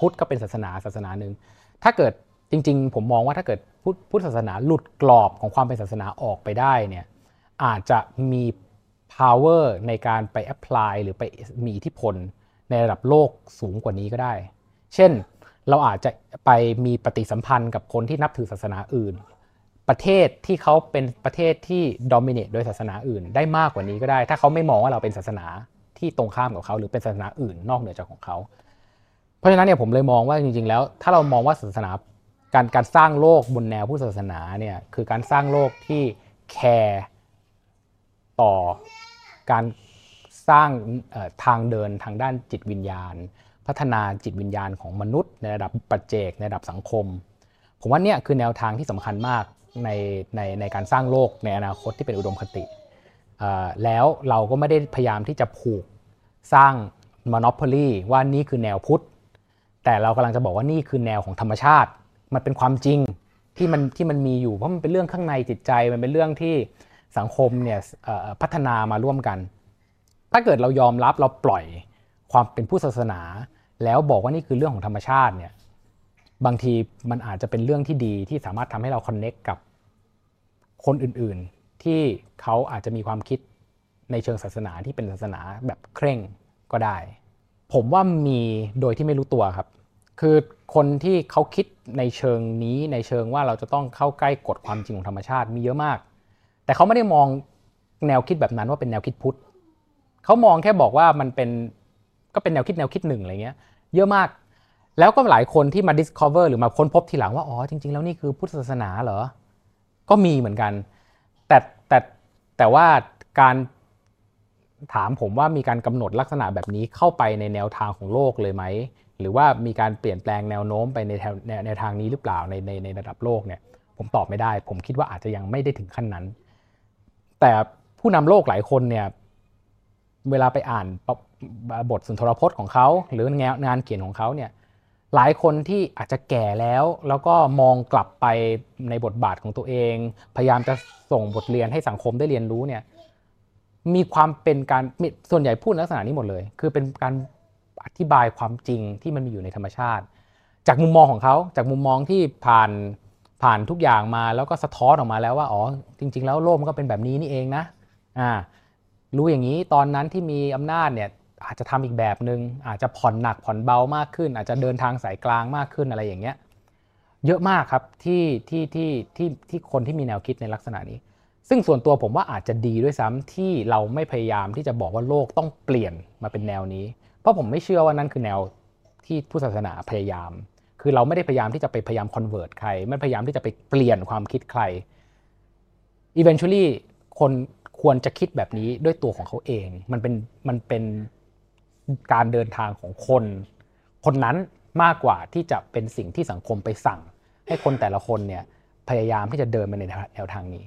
พุทธก็เป็นศาสนาศาสนาหนึ่งถ้าเกิดจริง ๆ ผมมองว่าถ้าเกิดพุทธพุทธศาสนาหลุดกรอบของความเป็นศาสนาออกไปได้เนี่ยอาจจะมี power ในการไป apply หรือไปมีอิทธิพลในระดับโลกสูงกว่านี้ก็ได้ เช่นเราอาจจะไปมีปฏิสัมพันธ์กับคนที่นับถือศาสนาอื่น ประเทศที่เขาเป็นประเทศที่ดอมิเนตโดยศาสนาอื่น ได้มากกว่านี้ก็ได้ ถ้าเขาไม่มองว่าเราเป็นศาสนาที่ตรงข้ามกับเขาหรือเป็นศาสนาอื่นนอกเหนือจากของเขา เพราะฉะนั้นเนี่ยผมเลยมองว่าจริง ๆ แล้ว ถ้าเรามองว่าศาสนาการการสร้างโลกบนแนวพุทธศาสนาเนี่ยคือการสร้างโลกที่แคร์ต่อการสร้างทางเดินทางด้านจิตวิญญาณ พัฒนาจิตวิญญาณของมนุษย์ ในระดับปัจเจกในระดับสังคม ผมว่าเนี่ยคือแนวทางที่สำคัญมาก ในในในการสร้างโลกในอนาคตที่เป็นอุดมคติ แล้วเราก็ไม่ได้พยายามที่จะผูกสร้าง monopoly ว่านี่คือแนวพุทธ แต่เรากำลังจะบอกว่านี่คือแนวของธรรมชาติ มันเป็นความจริงที่มันที่มันมีอยู่เพราะมันเป็นเรื่องข้างในจิตใจ มันเป็นเรื่องที่สังคมเนี่ยพัฒนามาร่วมกัน ถ้าเกิดเรายอมรับเราปล่อยความเป็นผู้ศาสนา แล้วบอกว่านี่คือเรื่องของธรรมชาติเนี่ย บางทีมันอาจจะเป็นเรื่องที่ดีที่สามารถทำให้เราคอนเน็กกับคนอื่นๆ ที่เขาอาจจะมีความคิดในเชิงศาสนาที่เป็นศาสนาแบบเคร่งก็ได้ ผมว่ามีโดยที่ไม่รู้ตัวครับ คือคนที่เขาคิดในเชิงนี้ในเชิงว่าเราจะต้องเข้าใกล้กฎความจริงของธรรมชาติมีเยอะมาก แต่เขาไม่ได้มองแนวคิดแบบนั้นว่าเป็นแนวคิดพุทธเขามองแค่บอกว่ามันเป็นก็เป็นแนวคิดแนวคิดหนึ่งอะไรเงี้ย เยอะมาก แล้วก็หลายคนที่มา discover หรือมาค้นพบทีหลังว่า อ๋อ จริง ๆ แล้วนี่คือพุทธศาสนาเหรอ ก็มีเหมือนกัน แต่แต่แต่ว่าการถามผมว่ามีการกำหนดลักษณะแบบนี้เข้าไปในแนวทางของโลกเลยไหม หรือว่ามีการเปลี่ยนแปลงแนวโน้มไปในแนวแนวทางนี้หรือเปล่าในในในระดับโลกเนี่ยผมตอบไม่ได้ ผมคิดว่าอาจจะยังไม่ได้ถึงขั้นนั้น แต่ผู้นำโลกหลายคนเนี่ยเวลาไปอ่านบทสุนทรพจน์ของเขา หรืองานงานเขียนของเขาเนี่ย หลายคนที่อาจจะแก่แล้ว แล้วก็มองกลับไปในบทบาทของตัวเอง พยายามจะส่งบทเรียนให้สังคมได้เรียนรู้เนี่ยมีความเป็นการส่วนใหญ่พูดลักษณะนี้หมดเลย คือเป็นการอธิบายความจริงที่มันมีอยู่ในธรรมชาติ จากมุมมองของเขาจากมุมมองที่ผ่านผ่านทุกอย่างมาแล้วก็สะท้อนออกมาแล้วว่าอ๋อจริง ๆ แล้วโลกมันก็เป็นแบบนี้นี่เองนะอ่ารู้อย่างนี้ตอนนั้นที่มีอำนาจเนี่ย อาจจะทำอีกแบบหนึง่งอาจจะผ่อนหนักผ่อนเบามากขึ้น อาจจะเดินทางสายกลางมากขึ้นอะไรอย่างเงี้ยเยอะมากครับที่ที่ที่ที่ที่คนที่มีแนวคิดในลักษณะนี้ ซึ่งส่วนตัวผมว่าอาจจะดีด้วยซ้ำที่เราไม่พยายามที่จะบอกว่าโลกต้องเปลี่ยนมาเป็นแนวนี้ เพราะผมไม่เชื่อว่านั่นคือแนวที่ผู้ศาสนาพยายาม คือเราไม่ได้พยายามที่จะไปพยายามคอนเวิร์ตใคร ไม่พยายามที่จะไปเปลี่ยนความคิดใคร eventually คนควรจะคิดแบบนี้ด้วยตัวของเขาเอง มันเป็นมันเป็น การเดินทางของคน คนนั้นมากกว่าที่จะเป็นสิ่งที่สังคมไปสั่ง ให้คนแต่ละคนเนี่ยพยายามที่จะเดินไปในแนวทางนี้